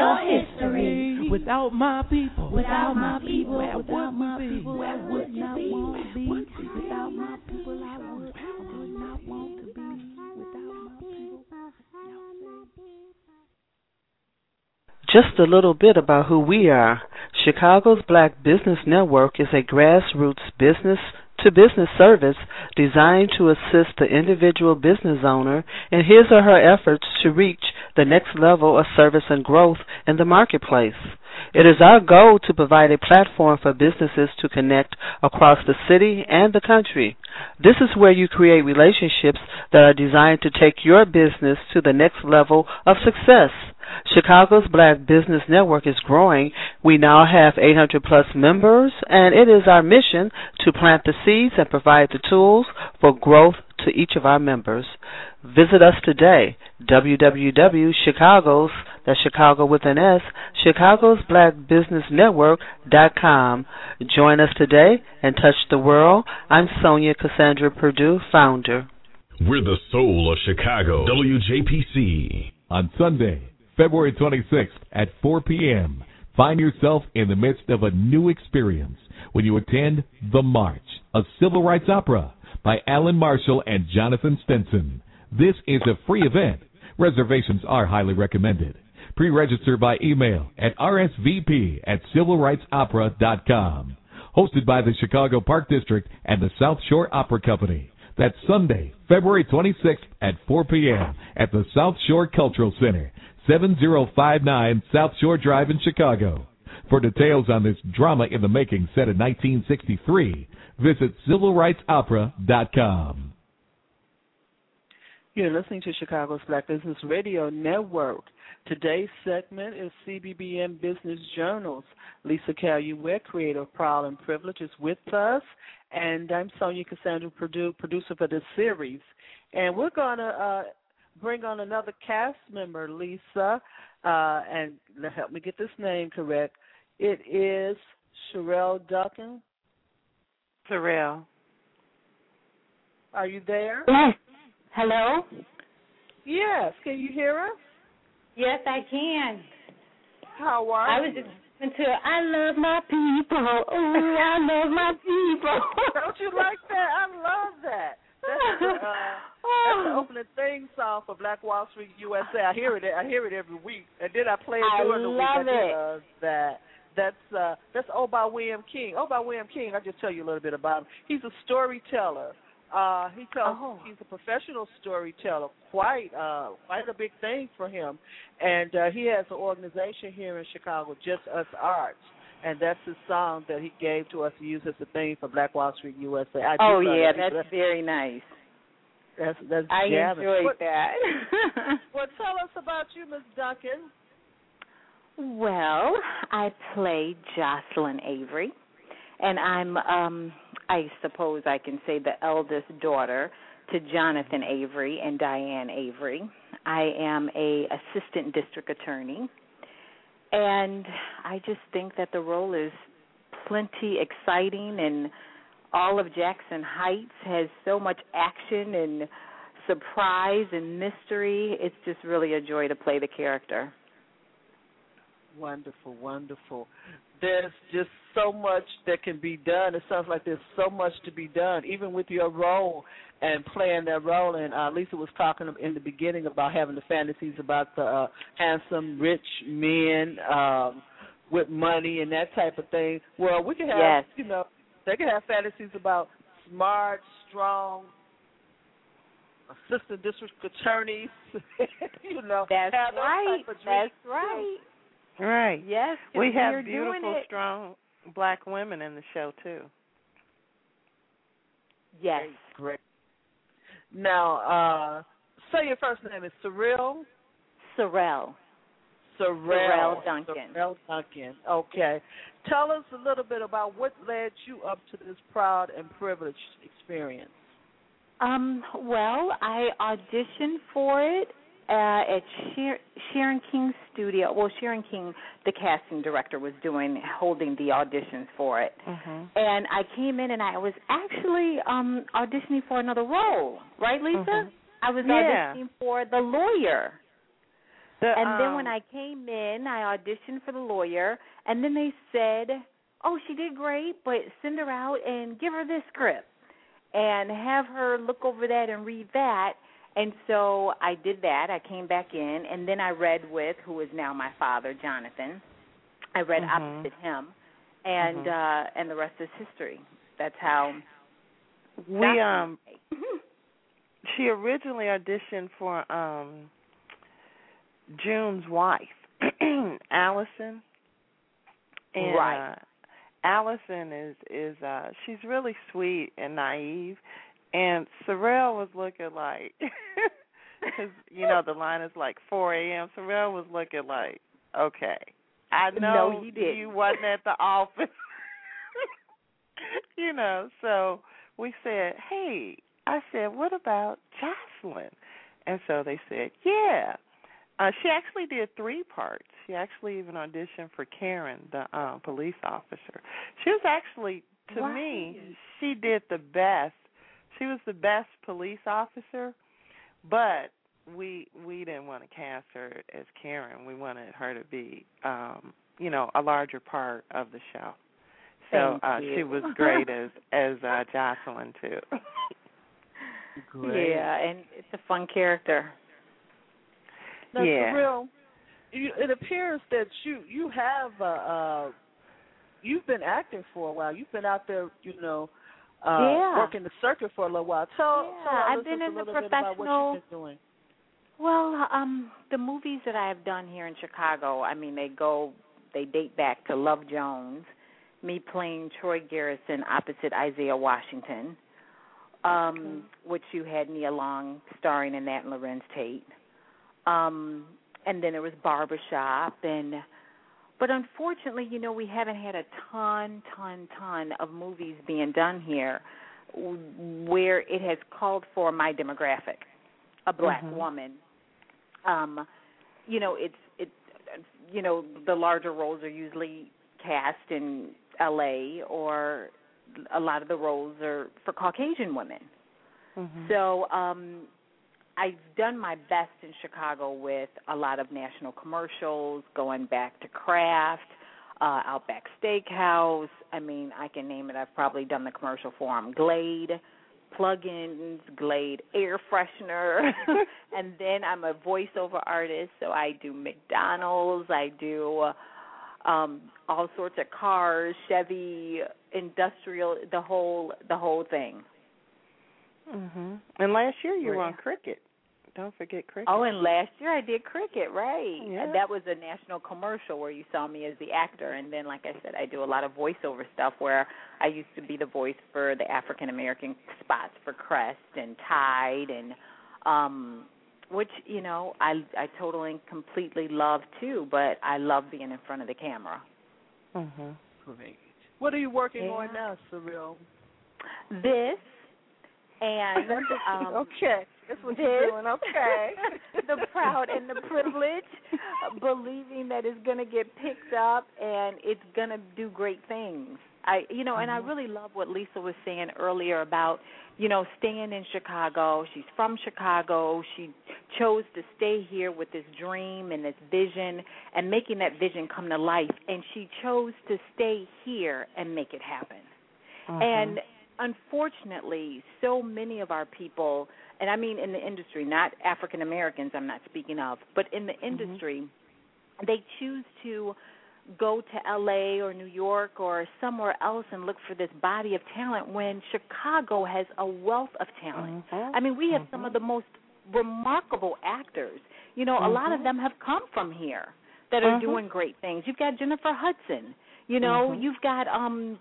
Without my people. Without my people, Where without would my people, where would I want to be? Without my people, I would, I would not want to be. Without my people. Just a little bit about who we are. Chicago's Black Business Network is a grassroots business to business service designed to assist the individual business owner in his or her efforts to reach the next level of service and growth in the marketplace. It is our goal to provide a platform for businesses to connect across the city and the country. This is where you create relationships that are designed to take your business to the next level of success. Chicago's Black Business Network is growing. We now have 800 plus members, and it is our mission to plant the seeds and provide the tools for growth to each of our members. Visit us today, www.chicagos, that's Chicago with an S, Chicago's Black Business Network.com. Join us today and touch the world. I'm Sonia Cassandra Purdue, founder. We're the soul of Chicago. WJPC. On Sunday, February 26th at 4 p.m. Find yourself in the midst of a new experience when you attend The March, a civil rights opera by Alan Marshall and Jonathan Stinson. This is a free event. Reservations are highly recommended. Pre-register by email at rsvp at civilrightsopera.com. Hosted by the Chicago Park District and the South Shore Opera Company. That's Sunday, February 26th at 4 p.m. at the South Shore Cultural Center, 7059 South Shore Drive in Chicago. For details on this drama in the making set in 1963, visit civilrightsopera.com. You're listening to Chicago's Black Business Radio Network. Today's segment is CBBN Business Journals. Lisa Caillouet, creator of Proud and Privileged, is with us, and I'm Sonia Cassandra, Purdue, producer for this series. And we're going to uh, bring on another cast member, Lisa, uh, and help me get this name correct. It is Sherelle Duncan. Sherelle. Are you there? Yes. Hello? Yes. Can you hear us? Yes, I can. How are I you? was just listening to I love my people. Oh, I love my people. Don't you like that? I love that. That's uh, that's the opening theme song for Black Wall Street USA. I hear it. I hear it every week, and then I play it during the week. love it. that. That's uh, that's Oh by William King. Oh by William King. I'll just tell you a little bit about him. He's a storyteller. Uh, he tells Oh. he's a professional storyteller. Quite uh, quite a big thing for him, and uh, he has an organization here in Chicago, Just Us Arts. And that's his song that he gave to us to use as a theme for Black Wall Street USA. I Oh yeah, that. that's very nice. That's that's I jamming. enjoyed What- that. Well, tell us about you, Miss Duncan. well, I play Jocelyn Avery, and I'm um I suppose I can say the eldest daughter to Jonathan Avery and Diane Avery. I am a assistant district attorney, and I just think that the role is plenty exciting and all of Jaxson Heights has so much action and surprise and mystery. It's just really a joy to play the character. Wonderful, wonderful. There's just so much that can be done. It sounds like there's so much to be done, even with your role and playing that role. And uh, Lisa was talking in the beginning about having the fantasies about the uh, handsome, rich men um, with money and that type of thing. Well, we can have, Yes. you know, they can have fantasies about smart, strong, assistant district attorneys. you know, That's have right. type of That's right. Right. Yes. We have beautiful, strong black women in the show too. Yes. Great. Now, uh, say your first name is Cyril. Sorrel. Sorrel. Sorrel Duncan. Sorrel Duncan. Okay. Tell us a little bit about what led you up to this proud and privileged experience. Um, well, I auditioned for it uh, at Sher- Sharon King's studio. Well, Sharon King, the casting director, was doing holding the auditions for it. Mhm. And I came in and I was actually um auditioning for another role, right, Lisa? Mhm. I was Yeah. auditioning for the lawyer. The, And then um, when I came in, I auditioned for the lawyer, and then they said, "Oh, she did great, but send her out and give her this script, and have her look over that and read that." And so I did that. I came back in, and then I read with who is now my father, Jonathan. I read Mhm. opposite him, and Mhm. uh and the rest is history. That's how we um she originally auditioned for um June's wife, Allison. And Right. uh, Allison is is uh she's really sweet and naive and Sorrel was looking like cuz you know the line is like 4 a.m. Sorrel was looking like okay. I No, know he didn't. you wasn't at the office. you know, so we said, "Hey, I said, what about Jocelyn?" And so they said, "Yeah." Uh, she actually did three parts. She actually even auditioned for Karen, the um, police officer. She was actually, to me, she did the best. She was the best police officer. But we we didn't want to cast her as Karen. We wanted her to be, um, you know, a larger part of the show. So Thank uh, you. she was great as as uh, Jocelyn too. Great. Yeah, and it's a fun character. Now, Yeah. Surreal, you, it appears that you you have uh, uh you've been acting for a while. You've been out there, you know, uh Yeah. working the circuit for a little while. Tell, Yeah, tell I've been in a the professional- you've been doing. Well, um, the movies that I have done here in Chicago, I mean, they go, they date back to Love Jones, me playing Troy Garrison opposite Isaiah Washington, um, which you had Nia Long starring in that and Larenz Tate. Um, and then there was Barbershop and but unfortunately, you know, we haven't had a ton, ton, ton of movies being done here where it has called for my demographic, a black Mhm. woman. Um, you know, it's it, you know, the larger roles are usually cast in L.A. or a lot of the roles are for Caucasian women. Mhm. So um I've done my best in Chicago with a lot of national commercials, going back to Kraft, uh Outback Steakhouse. I mean, I can name it. I've probably done the commercial for 'em. Glade, plugins, Glade air freshener, and then I'm a voiceover artist, so I do McDonald's, I do um all sorts of cars, Chevy, industrial, the whole the whole thing. Mhm. And last year you were on Cricket. Don't forget Cricket. Oh, and last year I did cricket, right? Yeah. And that was a national commercial where you saw me as the actor, and then, like I said, I do a lot of voiceover stuff where I used to be the voice for the African American spots for Crest and Tide, and um, which you know I I totally and completely love too. But I love being in front of the camera. Mhm. Great. What are you working Yeah. on now, Surreal? This and um, okay, that's what this, you're doing. Okay. the proud and the privilege, uh, believing that it's going to get picked up and it's going to do great things. I, you know, and I really love what Lisa was saying earlier about, you know, staying in Chicago. She's from Chicago. She chose to stay here with this dream and this vision and making that vision come to life. And she chose to stay here and make it happen. Mhm. And unfortunately, so many of our people, and I mean in the industry, not African Americans, I'm not speaking of, but in the industry, they choose to go to LA or New York or somewhere else and look for this body of talent when Chicago has a wealth of talent. Mhm. I mean, we have some of the most remarkable actors. You know, a lot of Mhm. them have come from here that are Mhm. doing great things. You've got Jennifer Hudson. You know, you've got um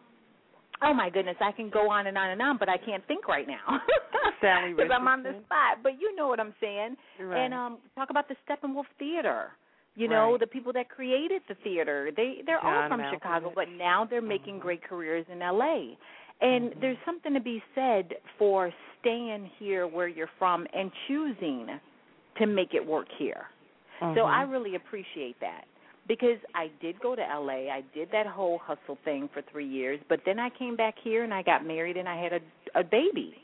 oh my goodness, I can go on and on and on, but I can't think right now. Because I'm on the spot. But you know what I'm saying. Right. And um talk about the Steppenwolf Theater. You know, Right. the people that created the theater. They they're all from Malkovich. Chicago, but now they're making great careers in LA. And Mhm. there's something to be said for staying here where you're from and choosing to make it work here. So Mhm. I really appreciate that because I did go to LA. I did that whole hustle thing for 3 years, but then I came back here and I got married and I had a a baby.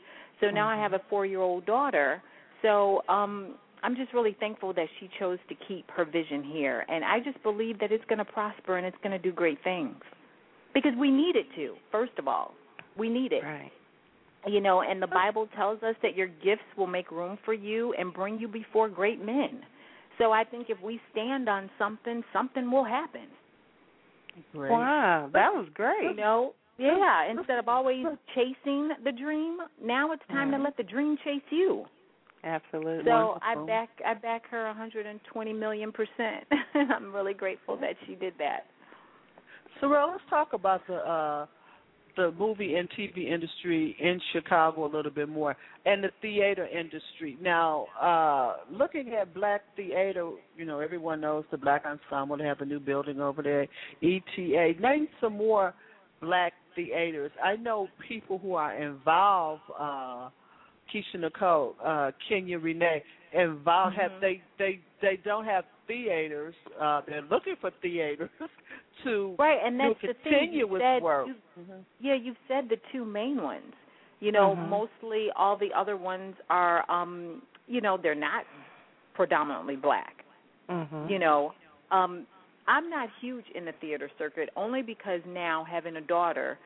So now I Mhm. have a 4-year-old daughter. So um I'm just really thankful that she chose to keep her vision here and I just believe that it's going to prosper and it's going to do great things. Because we need it to, first of all. We need it Right. you know and the bible tells us that your gifts will make room for you and bring you before great men so i think if we stand on something something will happen Great. Wow, that was great. you know yeah instead of always chasing the dream now it's time to let the dream chase you Absolutely. so i back i back her 120 million percent i'm really grateful that she did that Sorrel, let's talk about the uh, the movie and TV industry in Chicago a little bit more, and the theater industry. Now, uh, looking at Black Theater, you know everyone knows the Black Ensemble. They have a new building over there. ETA. Name some more Black theaters. I know people who are involved. Uh, Keisha Nicole, uh, Kenya Renee, involved. Have Mhm. they they they don't have theaters. Uh, they're looking for theaters to right and that's to the thing you with said work. you- Mhm. Yeah, you've said the two main ones. You know, Mhm. mostly all the other ones are um, you know, they're not predominantly black. Mhm. You know, um I'm not huge in the theater circuit only because now having a daughter,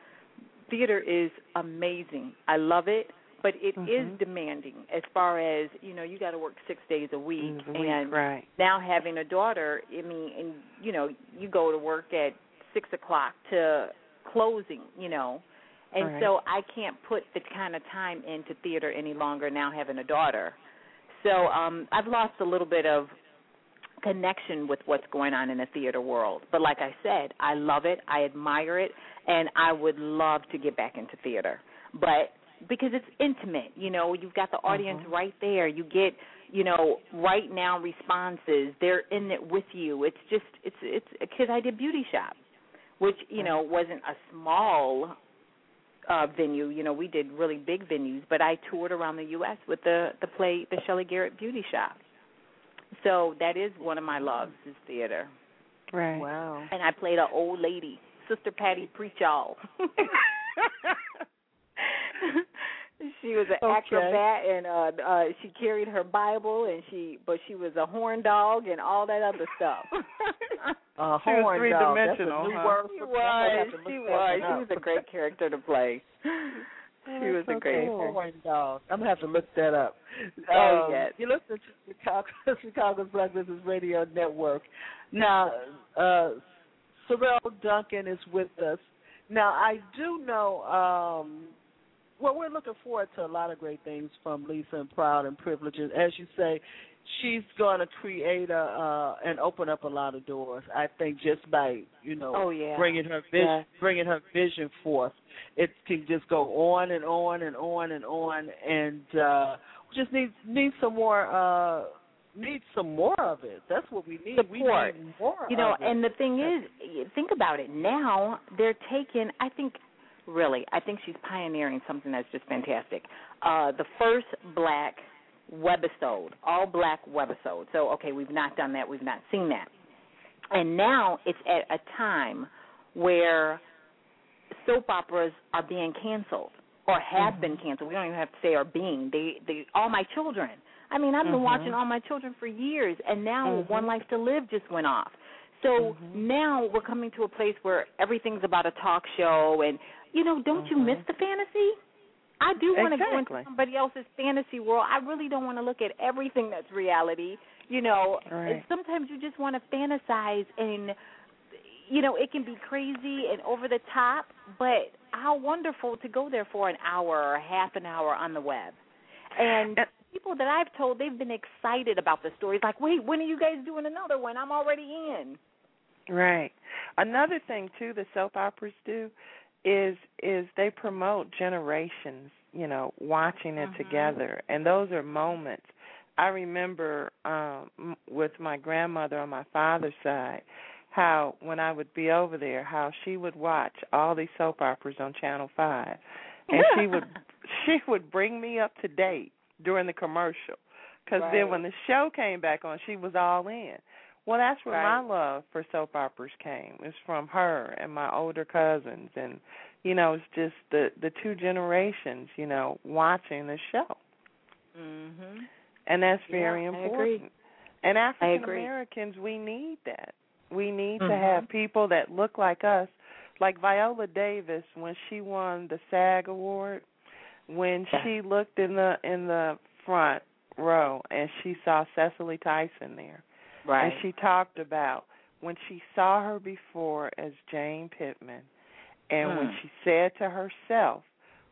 theater is amazing. I love it, but it is Mhm. demanding as far as, you know, you got to work 6 days a week, and right. now having a daughter, I mean, and you know, you go to work at six o'clock to closing, you know, and Right. so I can't put the kind of time into theater any longer now having a daughter. So um I've lost a little bit of connection with what's going on in the theater world. But like I said, I love it, I admire it, and I would love to get back into theater. But because it's intimate, you know, you've got the audience Mhm. right there. You get, you know, right now responses. They're in it with you. It's just it's it's because I did beauty shop, which you know wasn't a small uh venue. You know, we did really big venues, but I toured around the U.S. with the the play the Shelly Garrett Beauty Shop. So that is one of my loves is theater, Right. Wow. and I played an old lady, Sister Patty Preachall. she was an Okay. acrobat and uh uh she carried her Bible and she but she was a horn dog and all that other stuff. Uh, She was horn dog. That's a three-dimensional, new huh? word she for me. I'm gonna have was. She was. She was a great character to play. She was a great Okay, character. horn dog. I'm gonna have to look that up. Oh, Um, yes. You listen to Chicago, Chicago's Black Business Radio Network. Now, uh, Sorrel Duncan is with us. Now, I do know. Um, well, we're looking forward to a lot of great things from Lisa and Proud and Privileged. And as you say, she's going to create a uh, and open up a lot of doors. I think just by you know Oh yeah. bringing her vision, Yeah. bringing her vision forth. It can just go on and on and on and on, and uh, we just need need some more. Uh, need some more of it. That's what we need. We Support. need more. You know, of it. and the thing is, think about it. Now they're taking. I think, really, I think she's pioneering something that's just fantastic. Uh, the first black webisode, all black webisode. So, okay, we've not done that. We've not seen that, and now it's at a time where soap operas are being canceled or have been canceled. We don't even have to say are being. They, they, all my children. I mean, I've been Mhm. watching all my children for years, and now Mhm. One Life to Live just went off. So Mhm. now we're coming to a place where everything's about a talk show, and you know, don't you Mhm. miss the fantasy? I do want to go into somebody else's fantasy world. I really don't want to look at everything that's reality. You know, Right. sometimes you just want to fantasize and you know, it can be crazy and over the top, but how wonderful to go there for an hour or half an hour on the web. And And- people that I've told, they've been excited about the stories. Like, wait, when are you guys doing another one? I'm already in. Right. Another thing too the soap operas do is is they promote generations, you know, watching it Mhm. together. And those are moments. I remember um with my grandmother on my father's side how when I would be over there how she would watch all these soap operas on channel 5 and she would she would bring me up to date during the commercial because Right. then when the show came back on she was all in well that's where my love for soap operas came it's from her and my older cousins. And you know it's just the the two generations you know watching the show. Mhm. and that's very I important. And african americans we need that. We need to Mhm. have people that look like us. Like viola davis when she won the SAG award when Yeah. she looked in the in the front row and she saw cicely tyson there Right. and she talked about when she saw her before as Jane Pittman, and when Mm. she said to herself,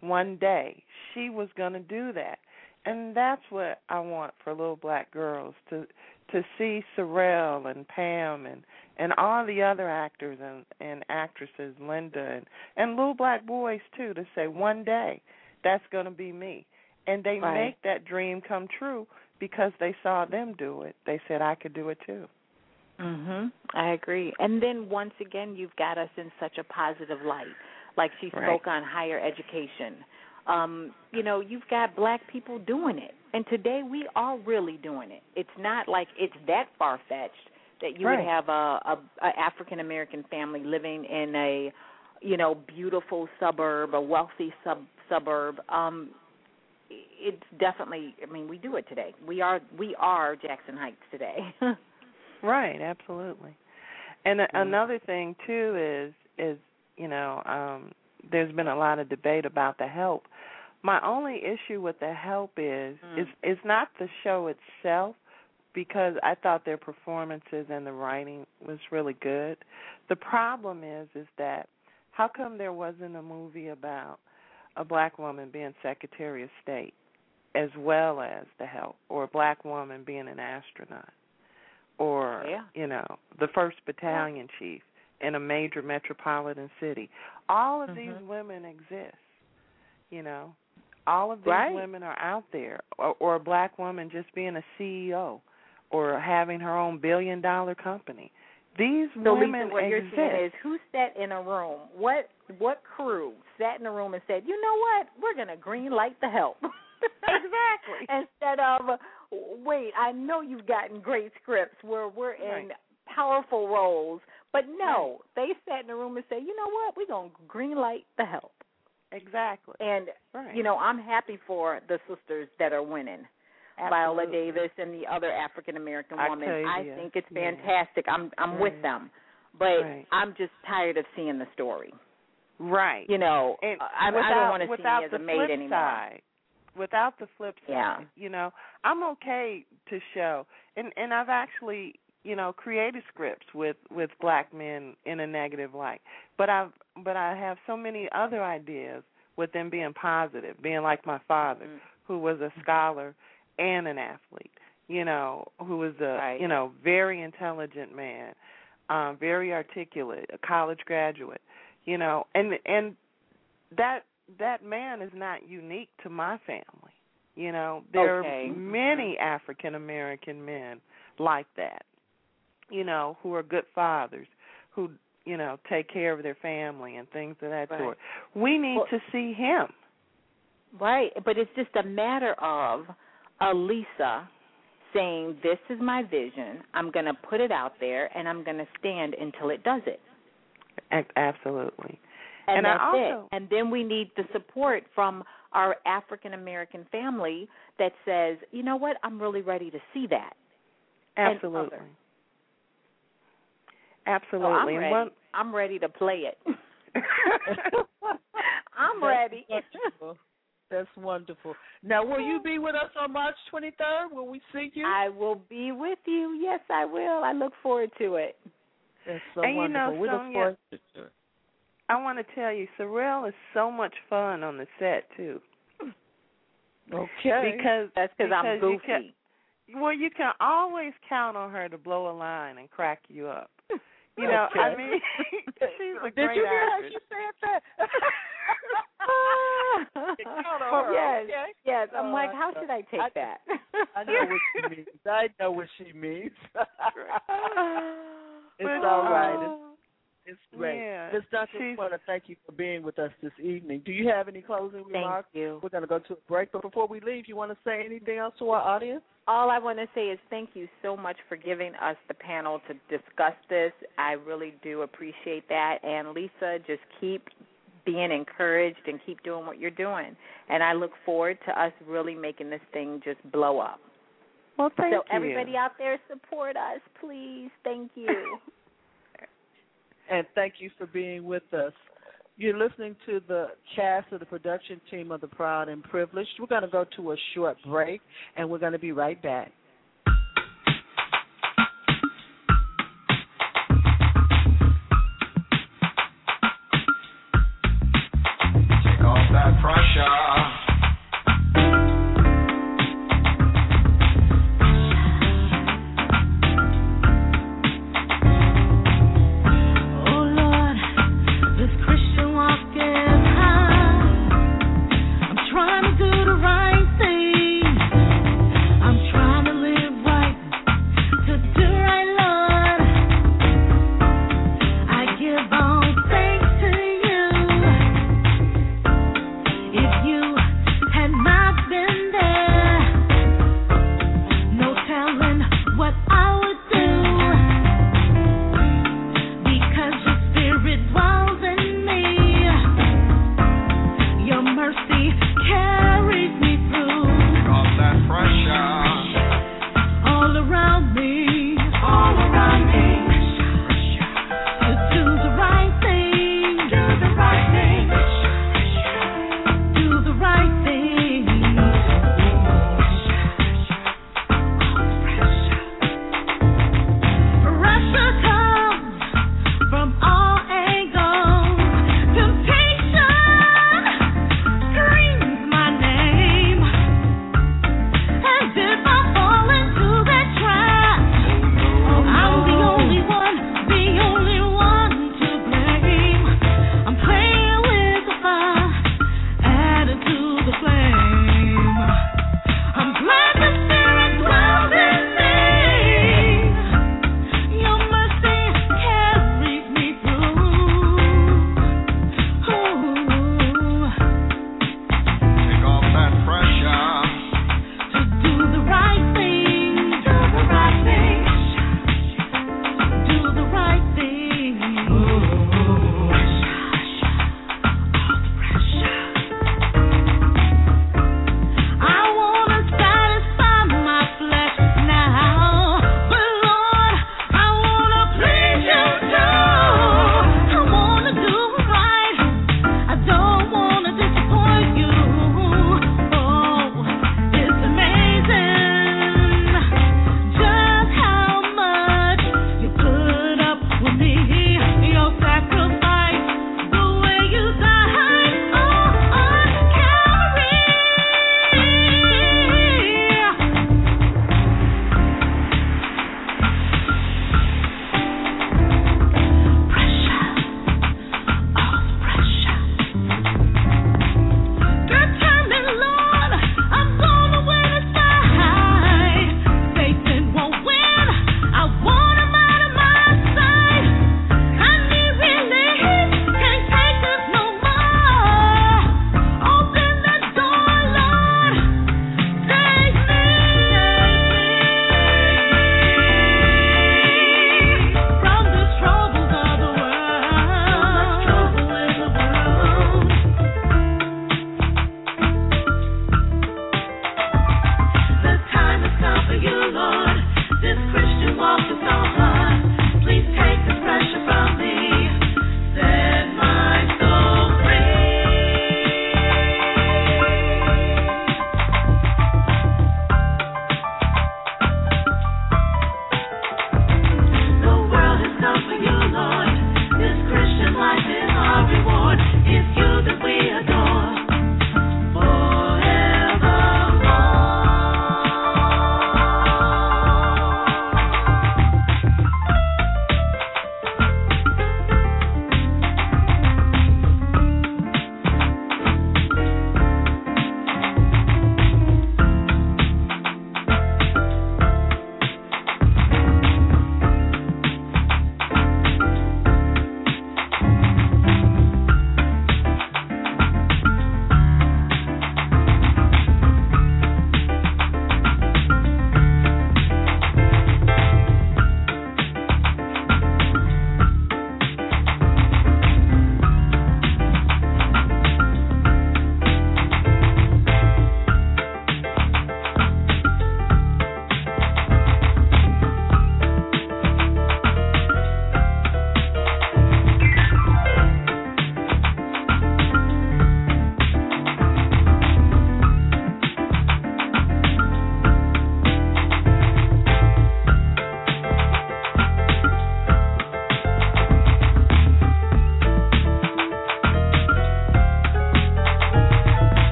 one day she was going to do that. And that's what I want for little black girls to to see Sorrel and Pam and and all the other actors and and actresses, Linda and and little black boys too, to say one day that's going to be me. And they Right. make that dream come true because they saw them do it. They said I could do it too. Mhm. I agree. And then once again, you've got us in such a positive light. Like she Right. spoke on higher education. Um, you know, you've got black people doing it. And today we are really doing it. It's not like it's that far fetched that you Right. would have a, a, a African American family living in a, you know, beautiful suburb, a wealthy sub suburb. Um it's definitely. I mean, we do it today. We are we are Jaxson Heights today. right. Absolutely. And Mm-hmm. another thing too is is you know um there's been a lot of debate about the help. My only issue with the help is Mm. is is not the show itself because I thought their performances and the writing was really good. The problem is is that how come there wasn't a movie about a black woman being Secretary of State as well as the help or a black woman being an astronaut or Yeah. you know the first battalion chief in a major metropolitan city all of these Mhm. women exist you know all of these Right. women are out there or, or a black woman just being a ceo or having her own billion dollar company these So women Lisa, what you're exist saying is, who sat in a room? What what crew sat in a room and said, you know what, we're gonna green light the help. Exactly. Instead of, wait, I know you've gotten great scripts where we're in Right. powerful roles, but no, they sat in a room and said, you know what, we're gonna green light the help. exactly And right you know, I'm happy for the sisters that are winning. Viola Davis and the other African American woman. I think it's yeah. fantastic. I'm I'm with them. But Right. I'm just tired of seeing the story. right You know, and I, I don't want to see without me as a maid anymore. side, without the flip side, Yeah. you know, I'm okay to show, and and I've actually, you know, created scripts with with black men in a negative light, but I've but I have so many other ideas with them being positive, being like my father, Mm. who was a scholar and an athlete, you know, who was a Right. you know very intelligent man, um, very articulate, a college graduate, you know, and and that that man is not unique to my family. You know, there Okay. are many African American men like that. You know, who are good fathers, who you know take care of their family and things of that Right. sort. We need Well- to see him. Right, but it's just a matter of a Lisa saying, "This is my vision. I'm going to put it out there, and I'm going to stand until it does it." Absolutely. And, And I that's also- it. And then we need the support from our African American family that says, "You know what? I'm really ready to see that." Absolutely. Absolutely. So I'm ready. one- I'm ready to play it. I'm ready. That's wonderful. Now, will you oh. be with us on March 23rd? Will we see you? I will be with you. Yes, I will. I look forward to it. That's so And you know, wonderful. we look Sonia, forward to it. I want to tell you, Sorrel is so much fun on the set too. Okay. Because That's because I'm because you goofy. can- well, you can always count on her to blow a line and crack you up. You know, I mean, she's a Did great you hear how actress. she said that? count on her, yes, okay? yes. I'm Uh, like, how should I take I- that? I know what she means. I know what she means. it's But, all right. uh, It's, it's great. yeah, Miss Duncan, she's- we want to thank you for being with us this evening. Do you have any closing Thank remarks? you. We're going to go to a break, but before we leave, you want to say anything else to our audience? All I want to say is thank you so much for giving us the panel to discuss this. I really do appreciate that. And Lisa, just keep being encouraged and keep doing what you're doing. And I look forward to us really making this thing just blow up. Well, thank so you. everybody out there, support us, please. Thank you. and thank you for being with us. You're listening to the cast of the production team of The Proud and Privileged. We're going to go to a short break, and we're going to be right back.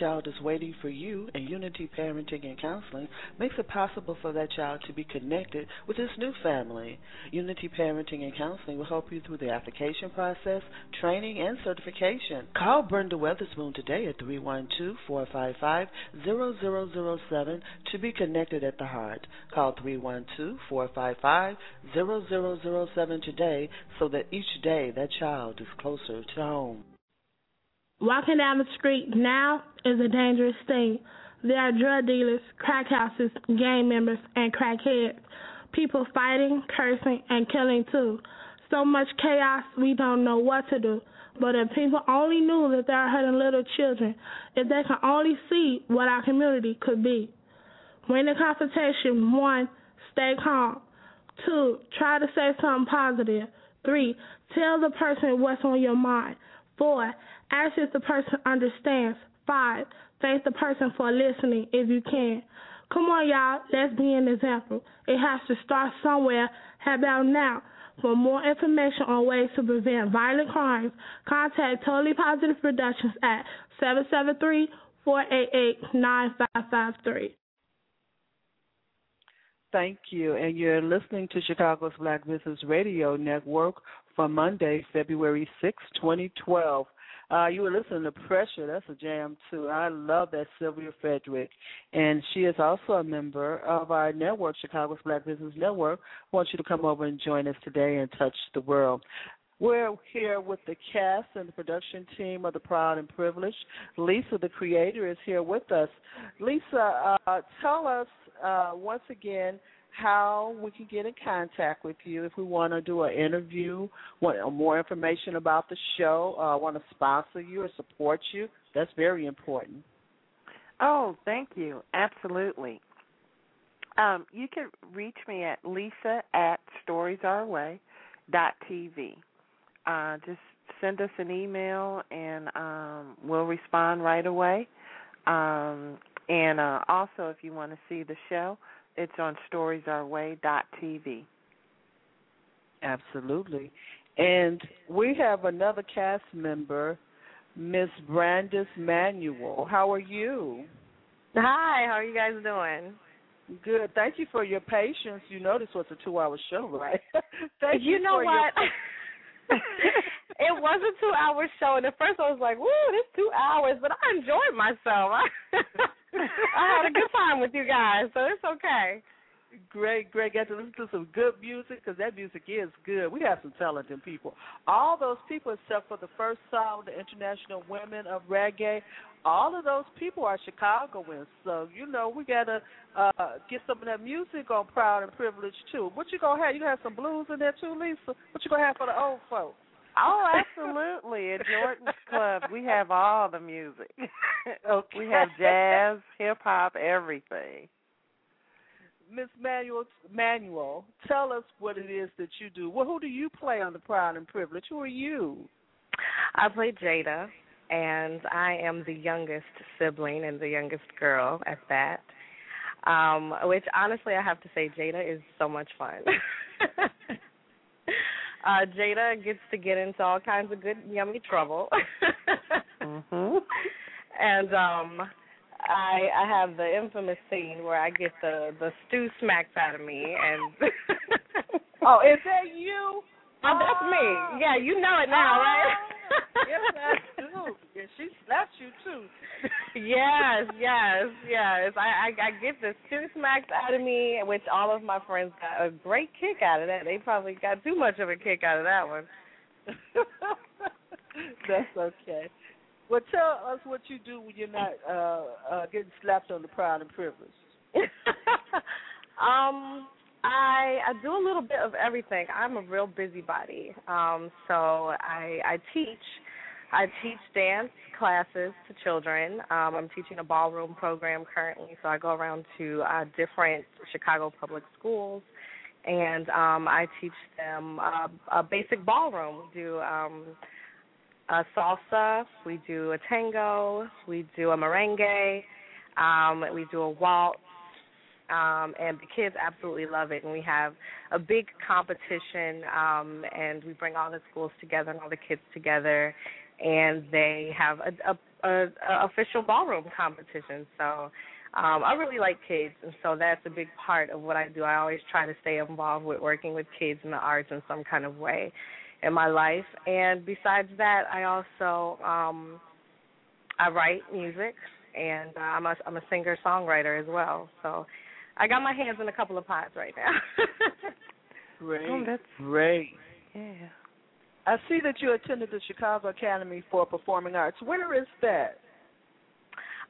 Child is waiting for you, and Unity Parenting and Counseling makes it possible for that child to be connected with his new family. Unity Parenting and Counseling will help you through the application process, training, and certification. Call Brenda Weatherspoon today at 312-455-0007 to be connected at the heart. Call 312-455-0007 today so that each day that child is closer to home. Walking down the street now is a dangerous thing. There are drug dealers, crack houses, gang members, and crackheads. People fighting, cursing, and killing too. So much chaos, we don't know what to do. But if people only knew that they are hurting little children, if they could only see what our community could be. Win the confrontation, one, stay calm. Two, try to say something positive. Three, tell the person what's on your mind. Four, ask if the person understands. Five, thank the person for listening if you can. Come on, y'all, let's be an example. It has to start somewhere. How about now? For more information on ways to prevent violent crimes, contact Totally Positive Productions at 773 488 9553. Thank you. And you're listening to Chicago's Black Business Radio Network for Monday, February 6, 2012. Uh, you were listening to Pressure. That's a jam, too. I love that Sylvia Frederick. And she is also a member of our network, Chicago's Black Business Network. I want you to come over and join us today and touch the world. We're here with the cast and the production team of The Proud and Privileged. Lisa, the creator, is here with us. Lisa, uh, tell us uh, once again how we can get in contact with you if we want to do an interview, want more information about the show, uh, want to sponsor you or support you. That's very important. Oh, thank you. Absolutely. Um, you can reach me at lisa at storiesourway.tv. Uh, just send us an email and um, we'll respond right away. Um, and uh, also, if you want to see the show, it's on storiesourway.tv. Absolutely. And we have another cast member, Miss Brandis Manuel. How are you? Hi, how are you guys doing? Good. Thank you for your patience. You know this was a two-hour show, right? Thank you, you know for what? Your... it was a two-hour show, and at first I was like, "Woo, this two hours," but I enjoyed myself. I had a good time with you guys, so it's okay. Great, great. Got to listen to some good music because that music is good. We have some talented people. All those people, except for the first song, the International Women of Reggae, all of those people are Chicagoans. So you know we gotta uh get some of that music on Proud and Privileged too. What you gonna have? You gonna have some blues in there too, Lisa? What you gonna have for the old folks? Oh, absolutely. At Jordan's Club, we have all the music. okay. We have jazz, hip hop, everything. Miss Manuel, Manuel, tell us what it is that you do. Well, who do you play on the Proud and Privilege? Who are you? I play Jada, and I am the youngest sibling and the youngest girl at that. Um, which honestly, I have to say, Jada is so much fun. uh, Jada gets to get into all kinds of good, yummy trouble. mhm. And um I I have the infamous scene where I get the the stew smacked out of me and Oh, is that you? Oh, that's me. Yeah, you know it now, right? yes, Yeah, she slapped you too. yes, yes, yes. I, I I get the stew smacked out of me, which all of my friends got a great kick out of that. They probably got too much of a kick out of that one. That's okay. Well, tell us what you do when you're not uh, uh, getting slapped on the proud and privileged. um, I I do a little bit of everything. I'm a real busybody. Um, so I I teach. I teach dance classes to children. Um, I'm teaching a ballroom program currently, so I go around to uh, different Chicago public schools, and um, I teach them uh, a basic ballroom. We do um, a salsa, we do a tango, we do a merengue, um, we do a waltz, um, and the kids absolutely love it. And we have a big competition, um, and we bring all the schools together and all the kids together, and they have a, a, a, a official ballroom competition. So um, I really like kids, and so that's a big part of what I do. I always try to stay involved with working with kids in the arts in some kind of way in my life. And besides that, I also um, I write music, and uh, I'm a I'm a singer songwriter as well. So I got my hands in a couple of pots right now. Great. Oh, that's great. Yeah. I see that you attended the Chicago Academy for Performing Arts. Where is that?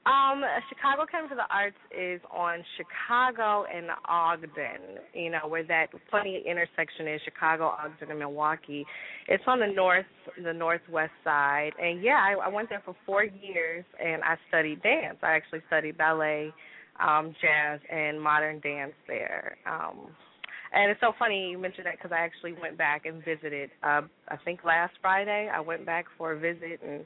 Um, Chicago Academy for the Arts is on Chicago and Ogden, you know, where that funny intersection is Chicago, Ogden, and Milwaukee. It's on the north, the northwest side. And yeah, I, I went there for four years and I studied dance. I actually studied ballet, um, jazz, and modern dance there. Um, and it's so funny you mentioned that because I actually went back and visited. Uh, I think last Friday I went back for a visit and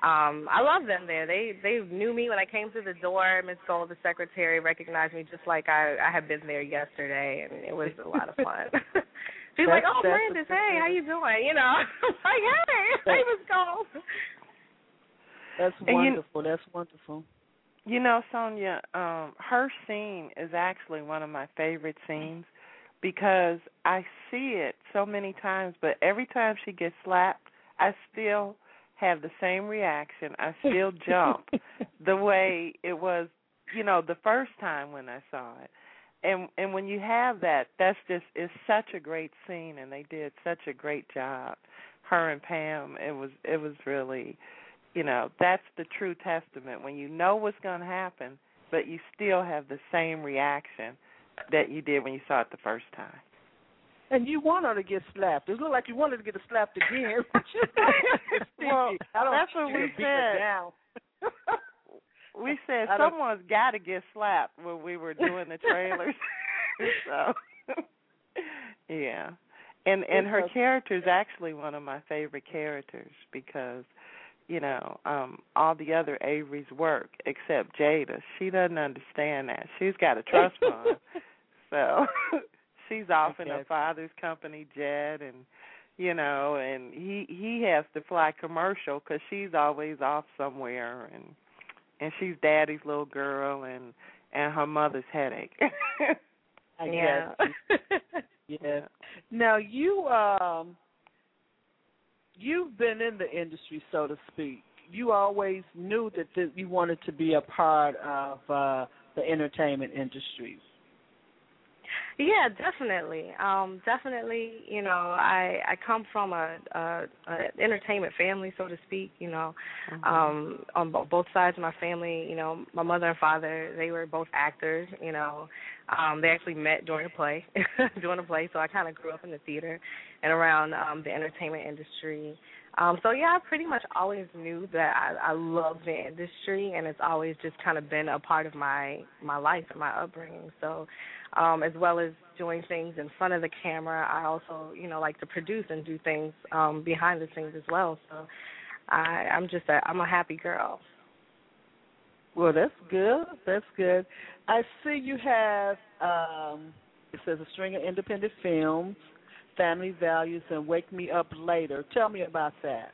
um I love them there. They they knew me when I came through the door. Miss Gold, the secretary, recognized me just like I I had been there yesterday, and it was a lot of fun. She's That's- like, "Oh, that's Brandis, hey, how you doing?" You know, like, "Hey, hey, Miss Gold." That's And you- wonderful. That's wonderful. You know, Sonia, um, her scene is actually one of my favorite scenes because I see it so many times, but every time she gets slapped, I still have the same reaction. I still jump the way it was, you know, the first time when I saw it. And and when you have that, that's just it's such a great scene and they did such a great job. Her and Pam, it was it was really you know, that's the true testament when you know what's going to happen, but you still have the same reaction that you did when you saw it the first time. And you want her to get slapped. It looked like you wanted to get her slapped again. Well, I don't that's what we to beat her said. We said someone's got to get slapped when we were doing the trailers. so, yeah. And and her character is actually one of my favorite characters because you know, um all the other Avery's work except Jada. She doesn't understand that. She's got a trust fund. so she's off in her father's company jet and you know and he he has to fly commercial cuz she's always off somewhere and and she's daddy's little girl and and her mother's headache. I yeah. Yeah. Now you um you've been in the industry so to speak. You always knew that th- you wanted to be a part of uh the entertainment industry. Yeah, definitely. Um, definitely. You know, I I come from a, a, a entertainment family, so to speak. You know, um, on bo- both sides of my family. You know, my mother and father they were both actors. You know, um, they actually met during a play, during a play. So I kind of grew up in the theater and around um, the entertainment industry. Um, so yeah, I pretty much always knew that I, I love the industry, and it's always just kind of been a part of my my life and my upbringing. So, um, as well as doing things in front of the camera, I also you know like to produce and do things um, behind the scenes as well. So, I, I'm just a I'm a happy girl. Well, that's good. That's good. I see you have um it says a string of independent films, Family Values and Wake Me Up Later. Tell me about that.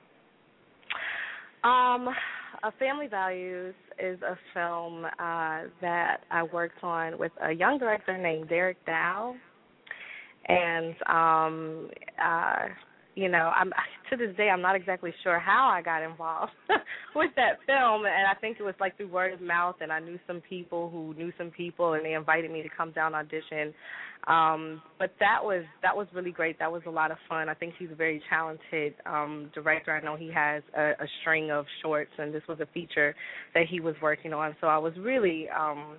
Um, uh, Family Values is a film uh, that I worked on with a young director named Derek Dow, and um, uh, you know, I'm to this day I'm not exactly sure how I got involved with that film, and I think it was like through word of mouth, and I knew some people who knew some people, and they invited me to come down audition. Um, but that was that was really great. That was a lot of fun. I think he's a very talented um, director. I know he has a, a string of shorts, and this was a feature that he was working on. So I was really um,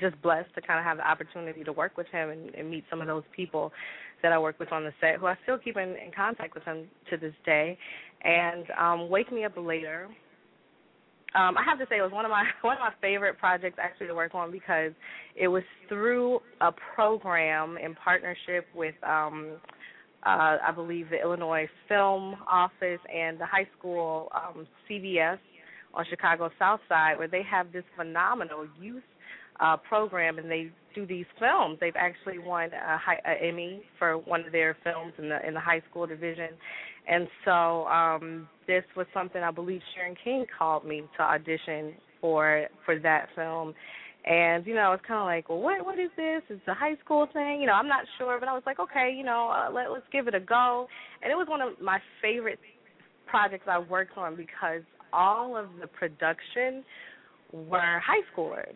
just blessed to kind of have the opportunity to work with him and, and meet some of those people that I work with on the set, who I still keep in, in contact with him to this day. And um, Wake Me Up Later. Um, I have to say it was one of my one of my favorite projects actually to work on because it was through a program in partnership with um, uh, I believe the Illinois Film Office and the high school um, CBS on Chicago South Side, where they have this phenomenal youth uh, program, and they do these films. They've actually won a, high, a Emmy for one of their films in the in the high school division, And so um this was something I believe Sharon King called me to audition for for that film. And you know, it's kind of like, well, what what is this? It's a high school thing. You know, I'm not sure, but I was like, okay, you know, uh, let let's give it a go. And it was one of my favorite projects I worked on because all of the production were high schoolers.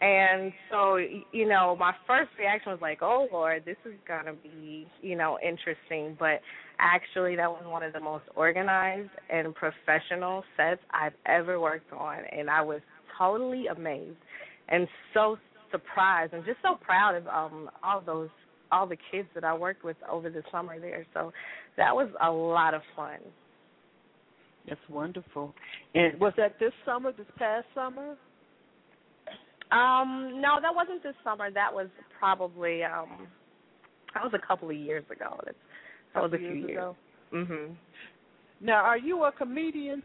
And so, you know, my first reaction was like, "Oh Lord, this is gonna be, you know, interesting." But actually, that was one of the most organized and professional sets I've ever worked on, and I was totally amazed and so surprised and just so proud of um all those all the kids that I worked with over the summer there. So that was a lot of fun. That's wonderful. And was that this summer, this past summer? Um, no, that wasn't this summer. That was probably um that was a couple of years ago. That's that was a few years years. ago. Mhm. Now, are you a comedian?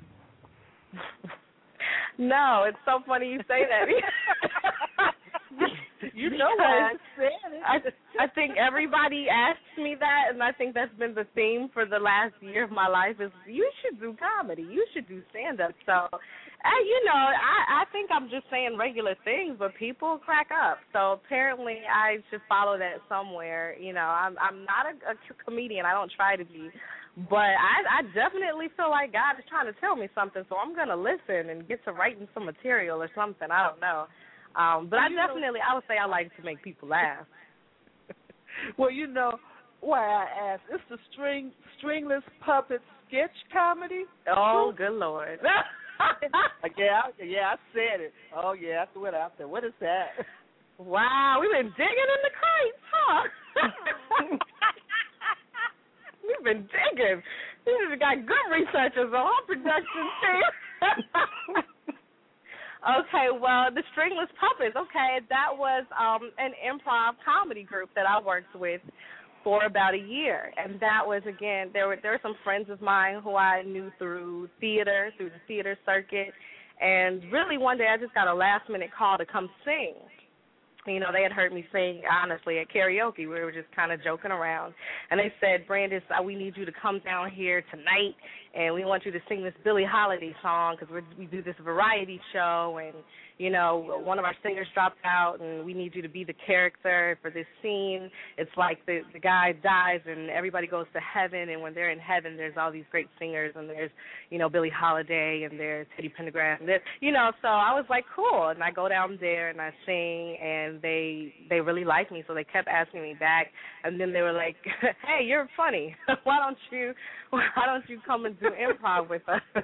no, it's so funny you say that. you know why I said it. I I think everybody asks me that, and I think that's been the theme for the last year of my life. Is you should do comedy, you should do stand up. So, uh, you know, I I think I'm just saying regular things, but people crack up. So apparently, I should follow that somewhere. You know, I'm I'm not a, a comedian. I don't try to be. But I, I definitely feel like God is trying to tell me something, so I'm gonna listen and get to writing some material or something. I don't know. Um, but I definitely, I would say I like to make people laugh. Well, you know why I asked. It's the string stringless puppet sketch comedy. Oh, good lord! yeah, I- yeah, I said it. Oh yeah, I threw it out there. What is that? Wow, we've been digging in the crates, huh? we've been digging. We've got good researchers on our production team. okay, well, the Stringless Puppets. Okay, that was um an improv comedy group that I worked with for about a year, and that was again there were there were some friends of mine who I knew through theater, through the theater circuit, and really one day I just got a last minute call to come sing. You know, they had heard me sing honestly at karaoke. We were just kind of joking around, and they said, "Brandis, uh, we need you to come down here tonight, and we want you to sing this Billie Holiday song because we do this variety show, and you know, one of our singers dropped out, and we need you to be the character for this scene. It's like the the guy dies, and everybody goes to heaven, and when they're in heaven, there's all these great singers, and there's you know Billie Holiday, and there's Teddy Pendergrass, and there's you know. So I was like, cool, and I go down there and I sing, and they they really like me, so they kept asking me back, and then they were like, hey, you're funny. why don't you why don't you come and do improv with us?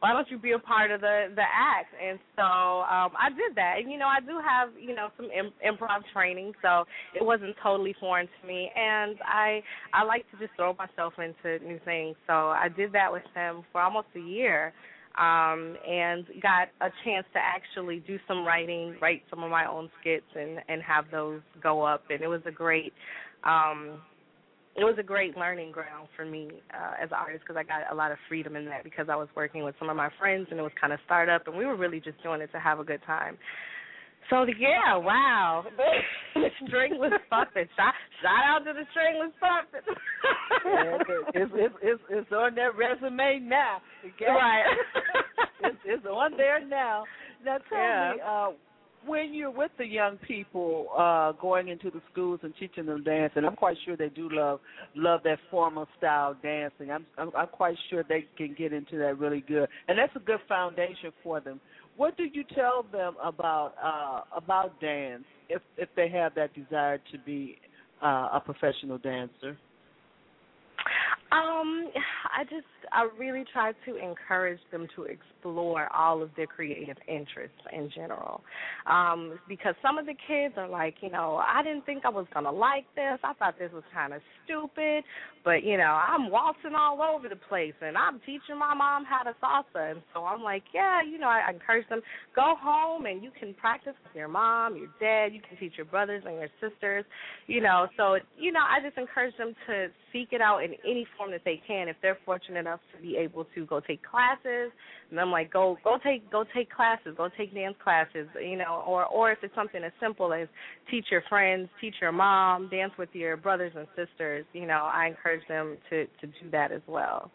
Why don't you be a part of the the act? And so um i did that. And you know i do have you know some Im- improv training so it wasn't totally foreign to me. And i i like to just throw myself into new things. So i did that with them for almost a year um and got a chance to actually do some writing write some of my own skits and and have those go up. And it was a great um it was a great learning ground for me uh, as an artist because I got a lot of freedom in that because I was working with some of my friends and it was kind of startup and we were really just doing it to have a good time. So the, yeah, wow, the stringless puppet. Shout, shout out to the stringless puppet. it's, it's it's it's on that resume now. Okay? Right. it's, it's on there now. Now tell Yeah. me, uh, when you're with the young people uh going into the schools and teaching them dance, and I'm quite sure they do love love that formal style dancing. I'm I'm, I'm quite sure they can get into that really good, and that's a good foundation for them. What do you tell them about uh about dance if if they have that desire to be uh, a professional dancer? Um, I just I really try to encourage them to explore all of their creative interests in general. Um, because some of the kids are like, you know, I didn't think I was gonna like this. I thought this was kind of stupid, but you know, I'm waltzing all over the place and I'm teaching my mom how to salsa, and so I'm like, yeah, you know, I encourage them go home and you can practice with your mom, your dad. You can teach your brothers and your sisters, you know. So you know, I just encourage them to seek it out in any platform that they can if they're fortunate enough to be able to go take classes. And I'm like, go go take go take classes, go take dance classes, you know, or or if it's something as simple as teach your friends, teach your mom, dance with your brothers and sisters, you know, I encourage them to to do that as well.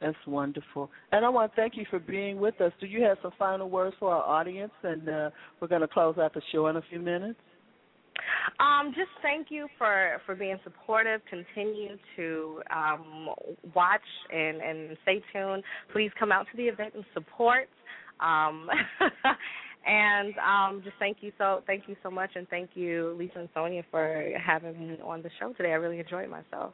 That's wonderful. And I want to thank you for being with us. Do you have some final words for our audience? And uh, we're going to close out the show in a few minutes. Um, just thank you for for being supportive. Continue to um, watch and and stay tuned. Please come out to the event and support. Um, and um, just thank you so thank you so much, and thank you Lisa and Sonia for having me on the show today. I really enjoyed myself.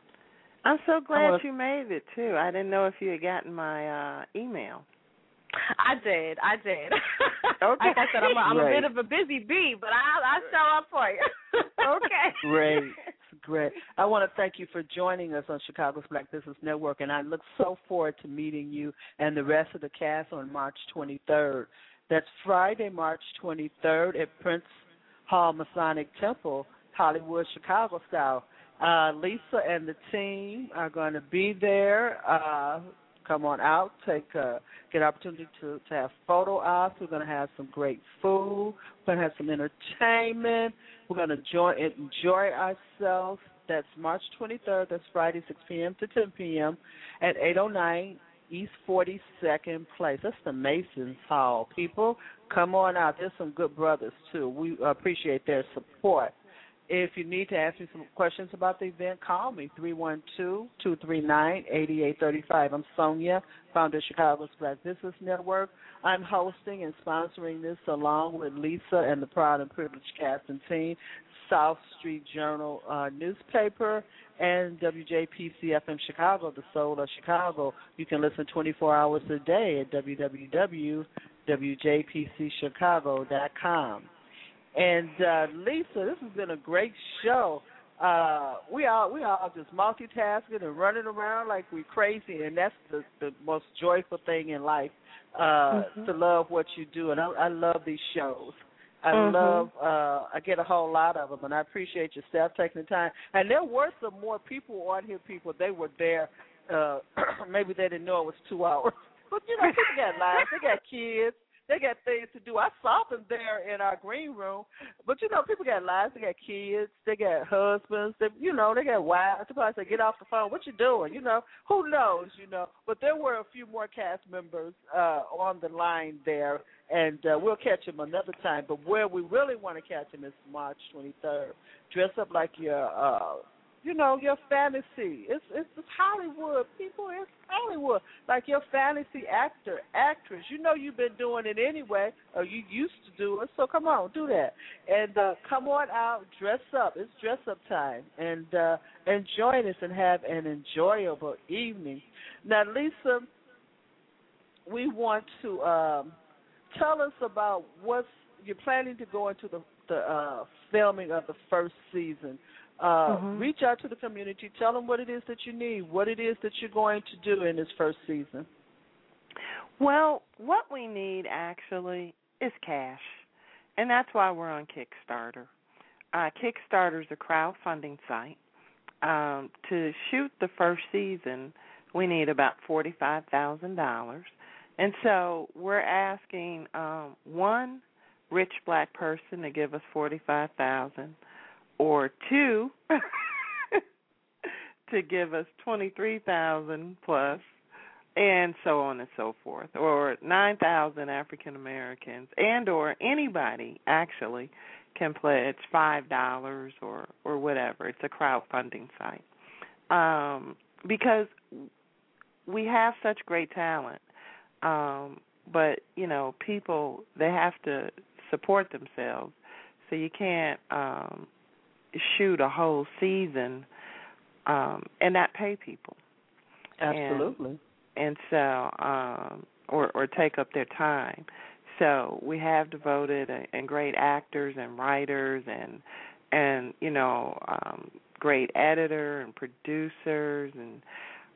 I'm so glad wanna- you made it too. I didn't know if you had gotten my uh email. I did, I did. Okay. like I said, I'm a, I'm a bit of a busy bee, but I I show up for you. okay. Great. Great. I want to thank you for joining us on Chicago's Black Business Network, and I look so forward to meeting you and the rest of the cast on March 23rd. That's Friday, March 23rd at Prince Hall Masonic Temple, Hollywood, Chicago style. Uh, Lisa and the team are going to be there. Uh, come on out, take uh, get opportunity to to have photo ops. We're going to have some great food. We're to have some entertainment. We're going to join enjoy ourselves. That's March 23rd. That's Friday, 6 p.m. to 10 p.m. at 809 East 42nd Place. That's the Masons Hall. People, come on out. There's some good brothers too. We appreciate their support. If you need to ask me some questions about the event, call me 312-239-8835. I'm Sonia, founder of Chicago's Black Business Network. I'm hosting and sponsoring this along with Lisa and the Proud and Privileged cast and team, South Street Journal uh, newspaper, and WJPC FM Chicago, the soul of Chicago. You can listen 24 hours a day at www.wjpcchicago.com. And uh, Lisa, this has been a great show. Uh, we all we all just multitasking and running around like we're crazy, and that's the the most joyful thing in life. Uh, Mhm. To love what you do, and I, I love these shows. I Mhm. love. uh I get a whole lot of them, and I appreciate your staff taking the time. And there were some more people on here. People they were there. Uh Maybe they didn't know it was two hours, but you know, people got lives. They got kids. They got things to do. I saw them there in our green room, but you know, people got lives. They got kids. They got husbands. They, you know, they got wives. Probably say, "Get off the phone. What you doing?" You know, who knows? You know, but there were a few more cast members uh on the line there, and uh, we'll catch him another time. But where we really want to catch him is March 23rd. Dress up like your, uh you know, your fantasy. It's it's, it's Hollywood, people. It's Hollywood. Like your fantasy actor, actress. You know you've been doing it anyway, or you used to do it. So come on, do that, and uh come on out, dress up. It's dress up time, and uh and join us and have an enjoyable evening. Now, Lisa, we want to um tell us about what's you're planning to go into the the uh filming of the first season. Uh Mhm. reach out to the community, tell them what it is that you need, what it is that you're going to do in this first season. Well, what we need actually is cash, and that's why we're on Kickstarter. Uh, Kickstarter is a crowdfunding site. Um, to shoot the first season, we need about forty-five thousand dollars, and so we're asking um, one rich black person to give us forty-five thousand, or two to give us twenty-three thousand plus and so on and so forth or 9000 african americans and or anybody actually can pledge five dollars or or whatever. It's a crowdfunding site. Um because we have such great talent um but you know people they have to support themselves. So you can't um shoot a whole season um and not pay people. And- Absolutely. and so um or or take up their time. So we have devoted a, and great actors and writers and and you know um great editor and producers and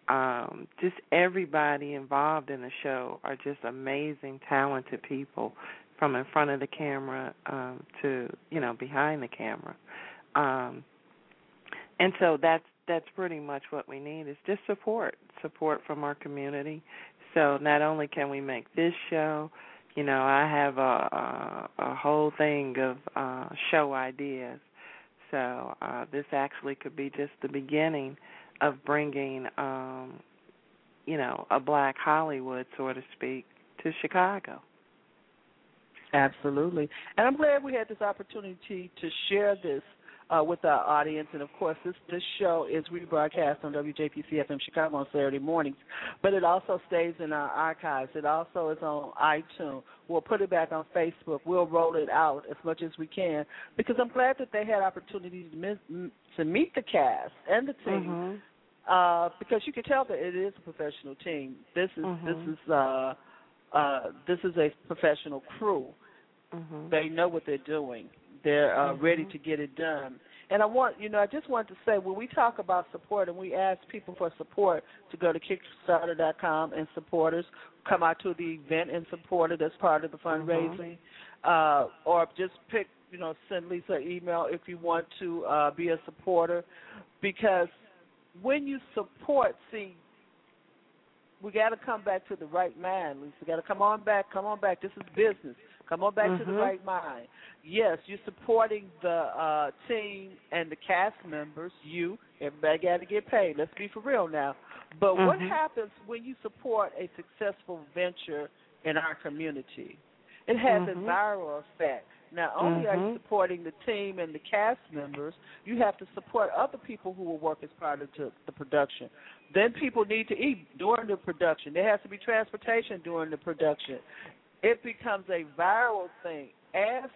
um just everybody involved in the show are just amazing talented people from in front of the camera um to you know behind the camera um and so that's that's pretty much what we need is just support, support from our community. So not only can we make this show, you know, I have a a, a whole thing of uh show ideas. So uh this actually could be just the beginning of bringing um you know, a black Hollywood so to speak to Chicago. Absolutely. And I'm glad we had this opportunity to share this uh, with our audience. And of course, this this show is rebroadcast on WJPC FM Chicago on Saturday mornings, but it also stays in our archives. It also is on iTunes. We'll put it back on Facebook. We'll roll it out as much as we can because I'm glad that they had opportunities to, miss, to meet the cast and the team. Mm-hmm. Uh, because you can tell that it is a professional team. This is Mhm. this is uh, uh, this is a professional crew. Mhm. They know what they're doing. They're uh, Mhm. ready to get it done. And I want, you know, I just wanted to say when we talk about support and we ask people for support to go to Kickstarter.com and supporters come out to the event and support it as part of the fundraising, uh, or just pick, you know, send Lisa an email if you want to uh, be a supporter, because when you support, see, we got to come back to the right mind, Lisa. Got to come on back. Come on back. This is business. Come on back to the Mhm. right mind. Yes, you're supporting the uh, team and the cast members. You, everybody got to get paid. Let's be for real now. But what Mhm. happens when you support a successful venture in our community? It has a Mhm. viral effect. Not only are you Mhm. supporting the team and the cast members, you have to support other people who will work as part of the production. Then people need to eat during the production. There has to be transportation during the production. It becomes a viral thing as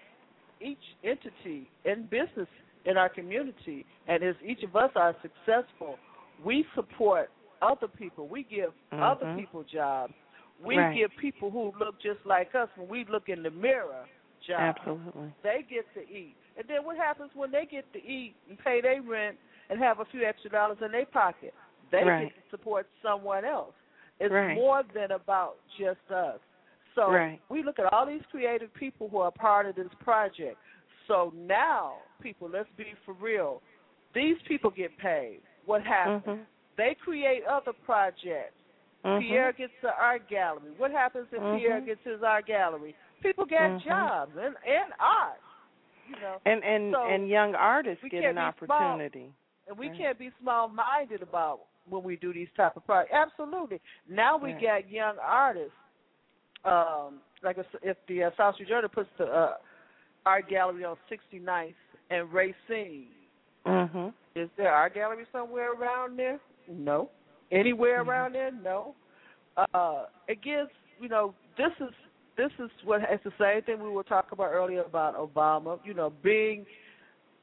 each entity in business in our community, and as each of us are successful, we support other people. We give other Mhm. people jobs. We Right. give people who look just like us when we look in the mirror jobs. Absolutely. They get to eat. And then what happens when they get to eat and pay their rent and have a few extra dollars in their pocket? They Right. get to support someone else. It's Right. more than about just us. So Right. we look at all these creative people who are part of this project. So now, people, let's be for real. These people get paid. What happens? Mhm. They create other projects. Mhm. Pierre gets the art gallery. What happens if Mhm. Pierre gets his art gallery? People get Mhm. jobs and and art. You know, And and So, and young artists get an be small. opportunity. and we Right. can't be small-minded about when we do these type of projects. Absolutely. Now we Right. got young artists. Um, like if if the uh, South Street Journal puts the uh, art gallery on 69th and Racine, Mhm. is there art gallery somewhere around there? No. Anywhere Mhm. around there? No. Uh, it gives you know this is this is what it's the same thing we were talking about earlier about Obama. You know, being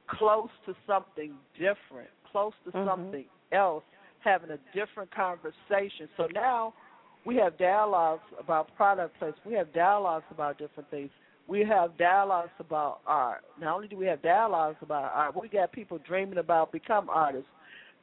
close to something different, close to Mhm. something else, having a different conversation. So now we have dialogues about product placement. We have dialogues about different things. We have dialogues about art. Not only do we have dialogues about art, we got people dreaming about become artists.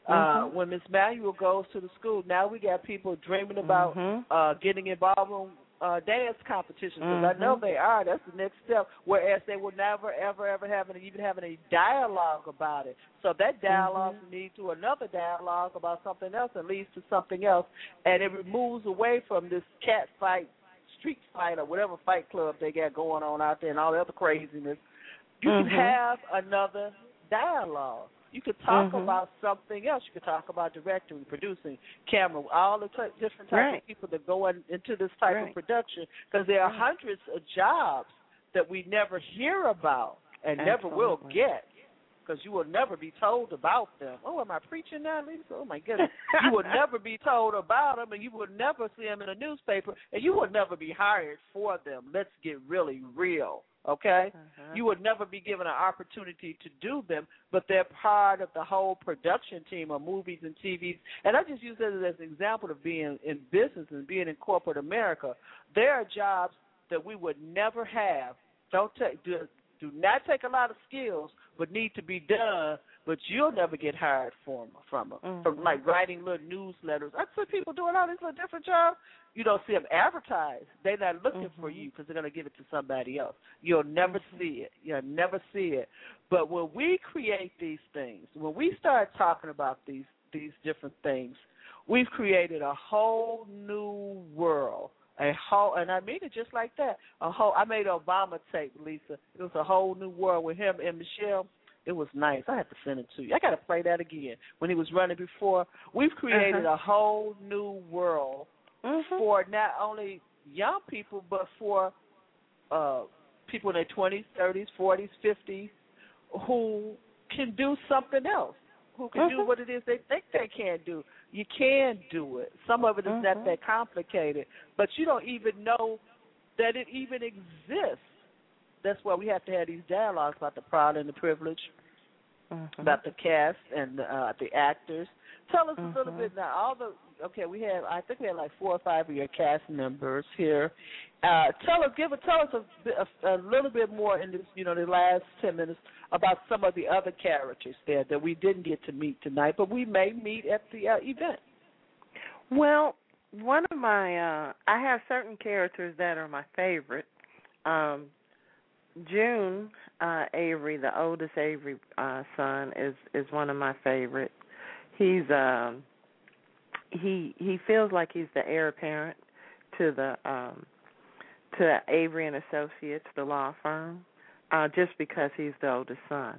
Uh, Mhm. when Miss Manuel goes to the school, now we got people dreaming about Mhm. uh, getting involved in uh, dance competitions. Because I know they are. That's the next step. Whereas they were never, ever, ever having even having a dialogue about it. So that dialogue Mhm. leads to another dialogue about something else, and leads to something else, and it moves away from this cat fight, street fight, or whatever fight club they got going on out there, and all the other craziness. You Mhm. can have another dialogue. You could talk Mhm. about something else. You could talk about directing, producing, camera, all the t- different types Right. of people that go in, into this type Right. of production. Because there are Right. hundreds of jobs that we never hear about and never will get. Because you will never be told about them. Oh, am I preaching now? Oh my goodness! you will never be told about them, and you will never see them in a newspaper, and you will never be hired for them. Let's get really real, okay? Uh-huh. You would never be given an opportunity to do them, but they're part of the whole production team of movies and TVs. And I just use that as an example of being in business and being in corporate America. There are jobs that we would never have. Don't take do, do not take a lot of skills, but need to be done but you'll never get hired from from them. Mm-hmm. From like writing little newsletters. I see people doing all these little different jobs. You don't see them advertised. They're not looking Mm-hmm. for you because they're going to give it to somebody else. You'll never see it. You'll never see it. But when we create these things, when we start talking about these these different things, we've created a whole new world. A whole, and I mean it just like that. A whole. I made Obama tape, Lisa. It was a whole new world with him and Michelle. It was nice. I have to send it to you. I got to play that again. When he was running before, we've created Uh-huh. a whole new world Mm-hmm. for not only young people but for uh people in their twenties, thirties, forties, fifties who can do something else. Who can do Mhm. what it is they think they can't do. You can do it. Some of it is not Mhm. that complicated, but you don't even know that it even exists. That's why we have to have these dialogues about the proud and the privileged, Mhm. about the cast and uh, the actors. Tell us a little Mhm. bit now. All the okay, we have I think we have like four or five of your cast members here. Uh, tell us, give us, tell us a, a, a little bit more in this, you know, the last ten minutes about some of the other characters there that we didn't get to meet tonight, but we may meet at the uh, event. Well, one of my uh I have certain characters that are my favorite. Um June uh Avery, the oldest Avery uh son is is one of my favorite. He's um he he feels like he's the heir apparent to the um to Avery and Associates, the law firm, uh just because he's the oldest son.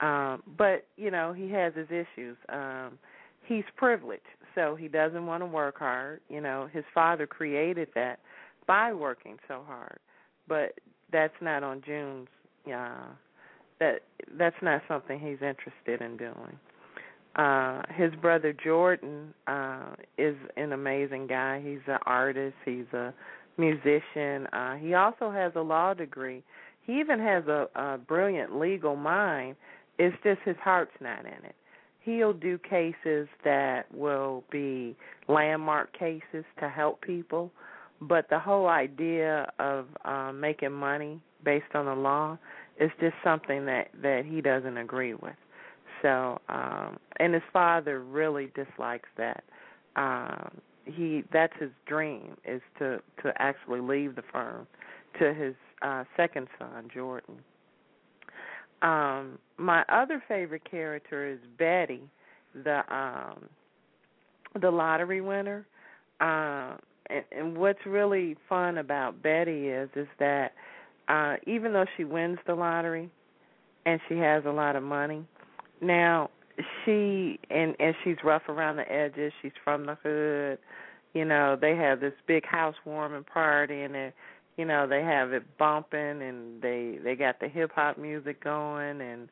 Um but, you know, he has his issues. Um he's privileged, so he doesn't want to work hard. You know, his father created that by working so hard, but that's not on June's. Uh, that that's not something he's interested in doing. Uh, his brother Jordan uh, is an amazing guy. He's an artist. He's a musician. Uh, he also has a law degree. He even has a, a brilliant legal mind. It's just his heart's not in it he'll do cases that will be landmark cases to help people but the whole idea of um making money based on the law is just something that that he doesn't agree with. So um and his father really dislikes that. Um he that's his dream is to to actually leave the firm to his uh second son jordan. Um, my other favorite character is Betty, the um, the lottery winner. Uh, and, and what's really fun about Betty is is that uh, even though she wins the lottery and she has a lot of money, now she and and she's rough around the edges. She's from the hood. You know, they have this big housewarming party and they you know they have it bumping and they they got the hip hop music going and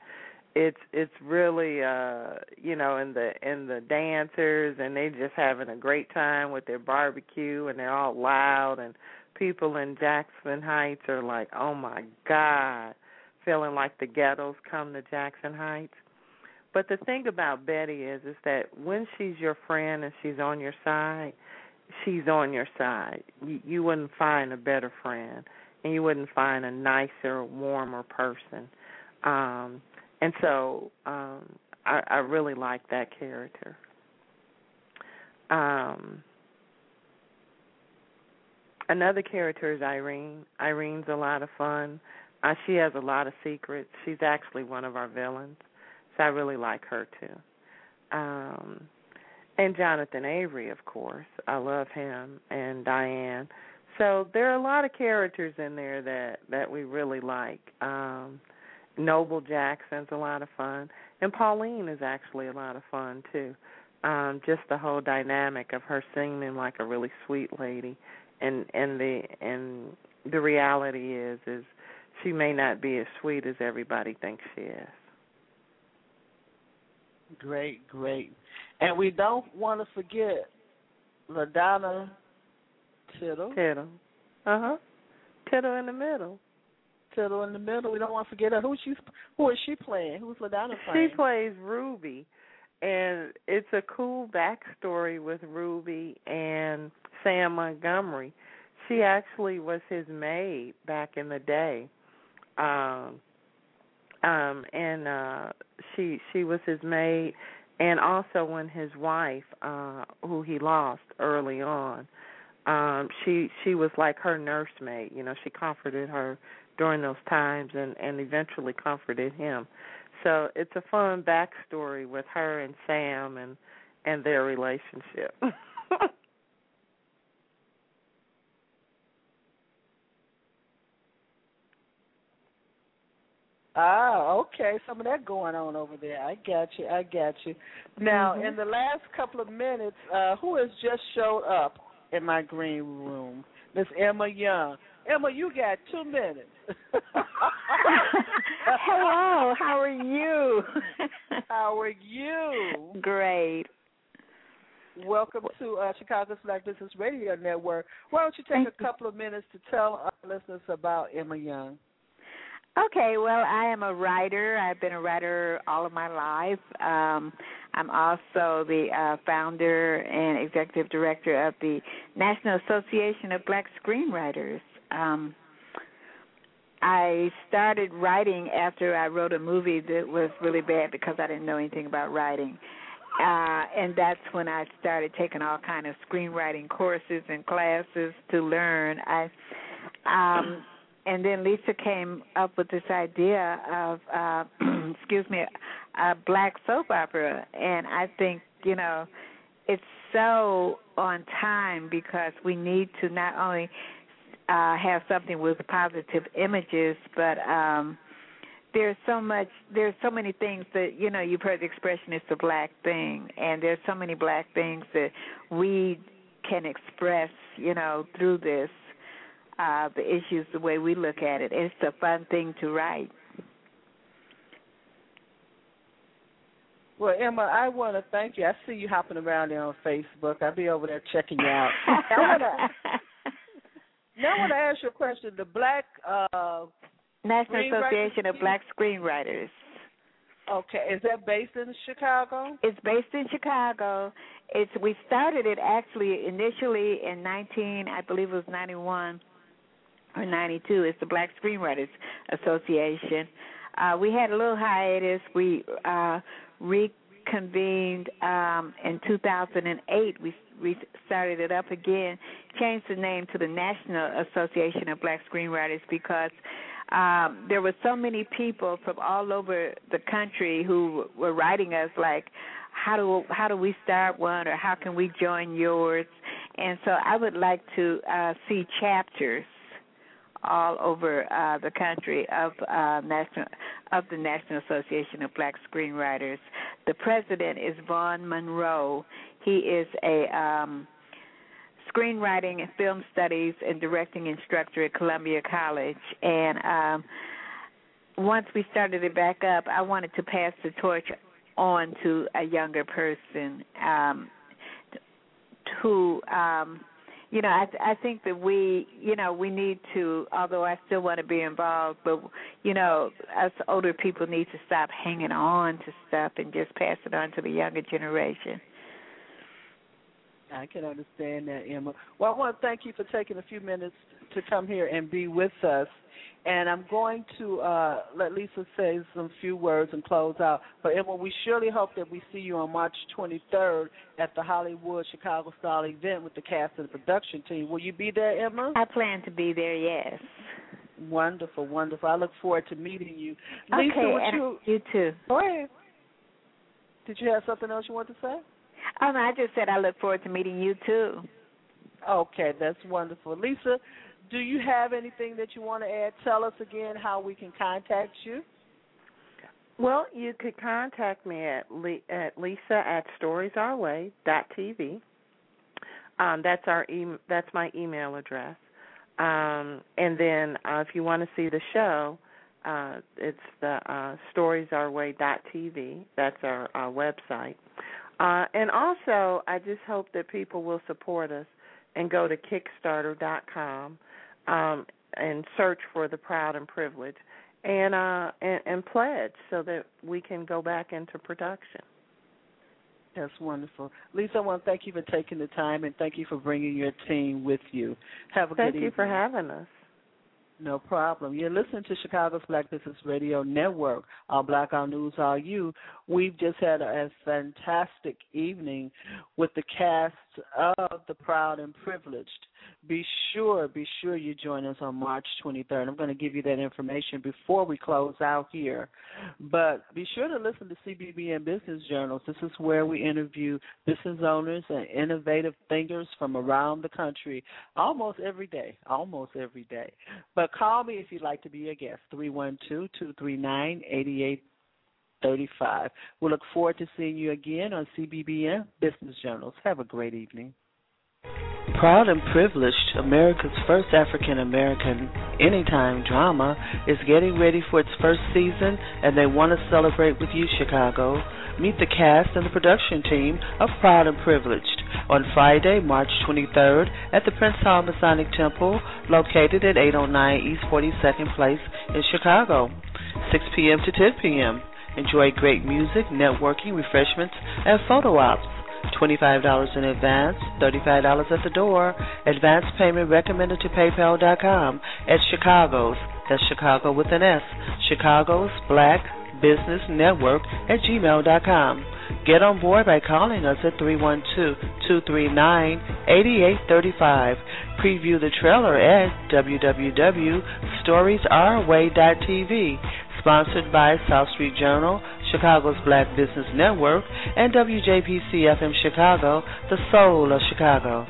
it's it's really uh you know and the and the dancers and they just having a great time with their barbecue and they're all loud and people in Jaxson Heights are like oh my god feeling like the ghettos come to Jaxson Heights but the thing about Betty is is that when she's your friend and she's on your side she's on your side. You, you wouldn't find a better friend, and you wouldn't find a nicer, warmer person. Um, and so um, I, I really like that character. Um, another character is Irene. Irene's a lot of fun. Uh, she has a lot of secrets. She's actually one of our villains, so I really like her too. Um, and Jonathan Avery, of course. I love him and Diane. So there are a lot of characters in there that that we really like. Um Noble Jackson's a lot of fun, and Pauline is actually a lot of fun too. Um just the whole dynamic of her seeming like a really sweet lady, and and the and the reality is is she may not be as sweet as everybody thinks she is. Great, great. And we don't want to forget LaDonna Tittle. Tittle. Uh huh. Tittle in the middle. Tittle in the middle. We don't want to forget her. Who she? Who is she playing? Who's LaDonna playing? She plays Ruby, and it's a cool backstory with Ruby and Sam Montgomery. She actually was his maid back in the day. Um, um and uh she she was his maid and also when his wife uh who he lost early on um she she was like her nursemaid you know she comforted her during those times and and eventually comforted him so it's a fun backstory with her and sam and and their relationship Ah, okay. Some of that going on over there. I got you. I got you. Now, Mhm. in the last couple of minutes, uh, who has just showed up in my green room? Miss Emma Young. Emma, you got two minutes. Hello, how are you? How are you? Great. Welcome to uh, Chicago's Black Business Radio Network. Why don't you take a couple of minutes to tell our listeners about Emma Young? Okay, well, I am a writer. I've been a writer all of my life. Um, I'm also the uh, founder and executive director of the National Association of Black Screenwriters. Um, I started writing after I wrote a movie that was really bad because I didn't know anything about writing. Uh, and that's when I started taking all kind of screenwriting courses and classes to learn. I um and then Lisa came up with this idea of uh excuse me a black soap opera and I think you know it's so on time because we need to not only uh have something with positive images but um there's so much there's so many things that you know you've heard the expression it's a black thing and there's so many black things that we can express you know through this uh, the issues the way we look at it. It's a fun thing to write. Well, Emma, I want to thank you. I see you hopping around there on Facebook. I'll be over there checking you out. I want to. Now I want to ask you a question. The Black uh, National Association of Black Screenwriters. Okay, is that based in Chicago? It's based in Chicago. It's we started it actually initially in 19, I believe it was 91 or 92. It's the Black Screenwriters Association. Uh, we had a little hiatus. We uh, reconvened um, in 2008. We we started it up again, changed the name to the National Association of Black Screenwriters because um, there were so many people from all over the country who were writing us like, how do how do we start one or how can we join yours? And so I would like to uh, see chapters all over uh, the country of uh, national of the National Association of Black Screenwriters. The president is Vaughn Monroe. He is a um, screenwriting and film studies and directing instructor at Columbia College. And um, once we started it back up, I wanted to pass the torch on to a younger person um, who. Um, you know, I I think that we, you know, we need to. Although I still want to be involved, but you know, us older people need to stop hanging on to stuff and just pass it on to the younger generation. I can understand that, Emma. Well, I want to thank you for taking a few minutes to come here and be with us. And I'm going to uh, let Lisa say some few words and close out. But Emma, we surely hope that we see you on March 23rd at the Hollywood Chicago Style event with the cast and the production team. Will you be there, Emma? I plan to be there. Yes. Wonderful, wonderful. I look forward to meeting you. Lisa, okay, and you you too. go ahead? Did you have something else you want to say? Oh no, I just said I look forward to meeting you too. Okay, that's wonderful. Lisa, do you have anything that you want to add? Tell us again how we can contact you. Well, you could contact me at le- at Lisa at storiesourway.tv. Um, that's our e- that's my email address. Um, and then uh, if you want to see the show, uh, it's the uh, storiesourway.tv. That's our, our website. Uh, and also, I just hope that people will support us and go to Kickstarter.com um, and search for the Proud and Privileged and, uh, and and pledge so that we can go back into production. That's wonderful. Lisa, I want to thank you for taking the time and thank you for bringing your team with you. Have a Thank good evening. Thank you for having us. No problem. You're listening to Chicago's Black Business Radio Network, All Black All News, All You. We've just had a, a fantastic evening with the cast of The Proud and Privileged. Be sure, be sure you join us on March 23rd. I'm going to give you that information before we close out here. But be sure to listen to CBBN Business Journals. This is where we interview business owners and innovative thinkers from around the country almost every day, almost every day. But call me if you'd like to be a guest, 312 239 8835. We look forward to seeing you again on CBBN Business Journals. Have a great evening. Proud and Privileged, America's first African American anytime drama, is getting ready for its first season and they want to celebrate with you, Chicago. Meet the cast and the production team of Proud and Privileged on Friday, March 23rd at the Prince Hall Masonic Temple located at 809 East 42nd Place in Chicago, 6 p.m. to 10 p.m. Enjoy great music, networking, refreshments, and photo ops. $25 in advance, $35 at the door. Advance payment recommended to PayPal.com at Chicago's, that's Chicago with an S, Chicago's Black Business Network at gmail.com. Get on board by calling us at 312-239-8835. Preview the trailer at www.storiesourway.tv. Sponsored by South Street Journal, Chicago's Black Business Network, and WJPC FM Chicago, the soul of Chicago.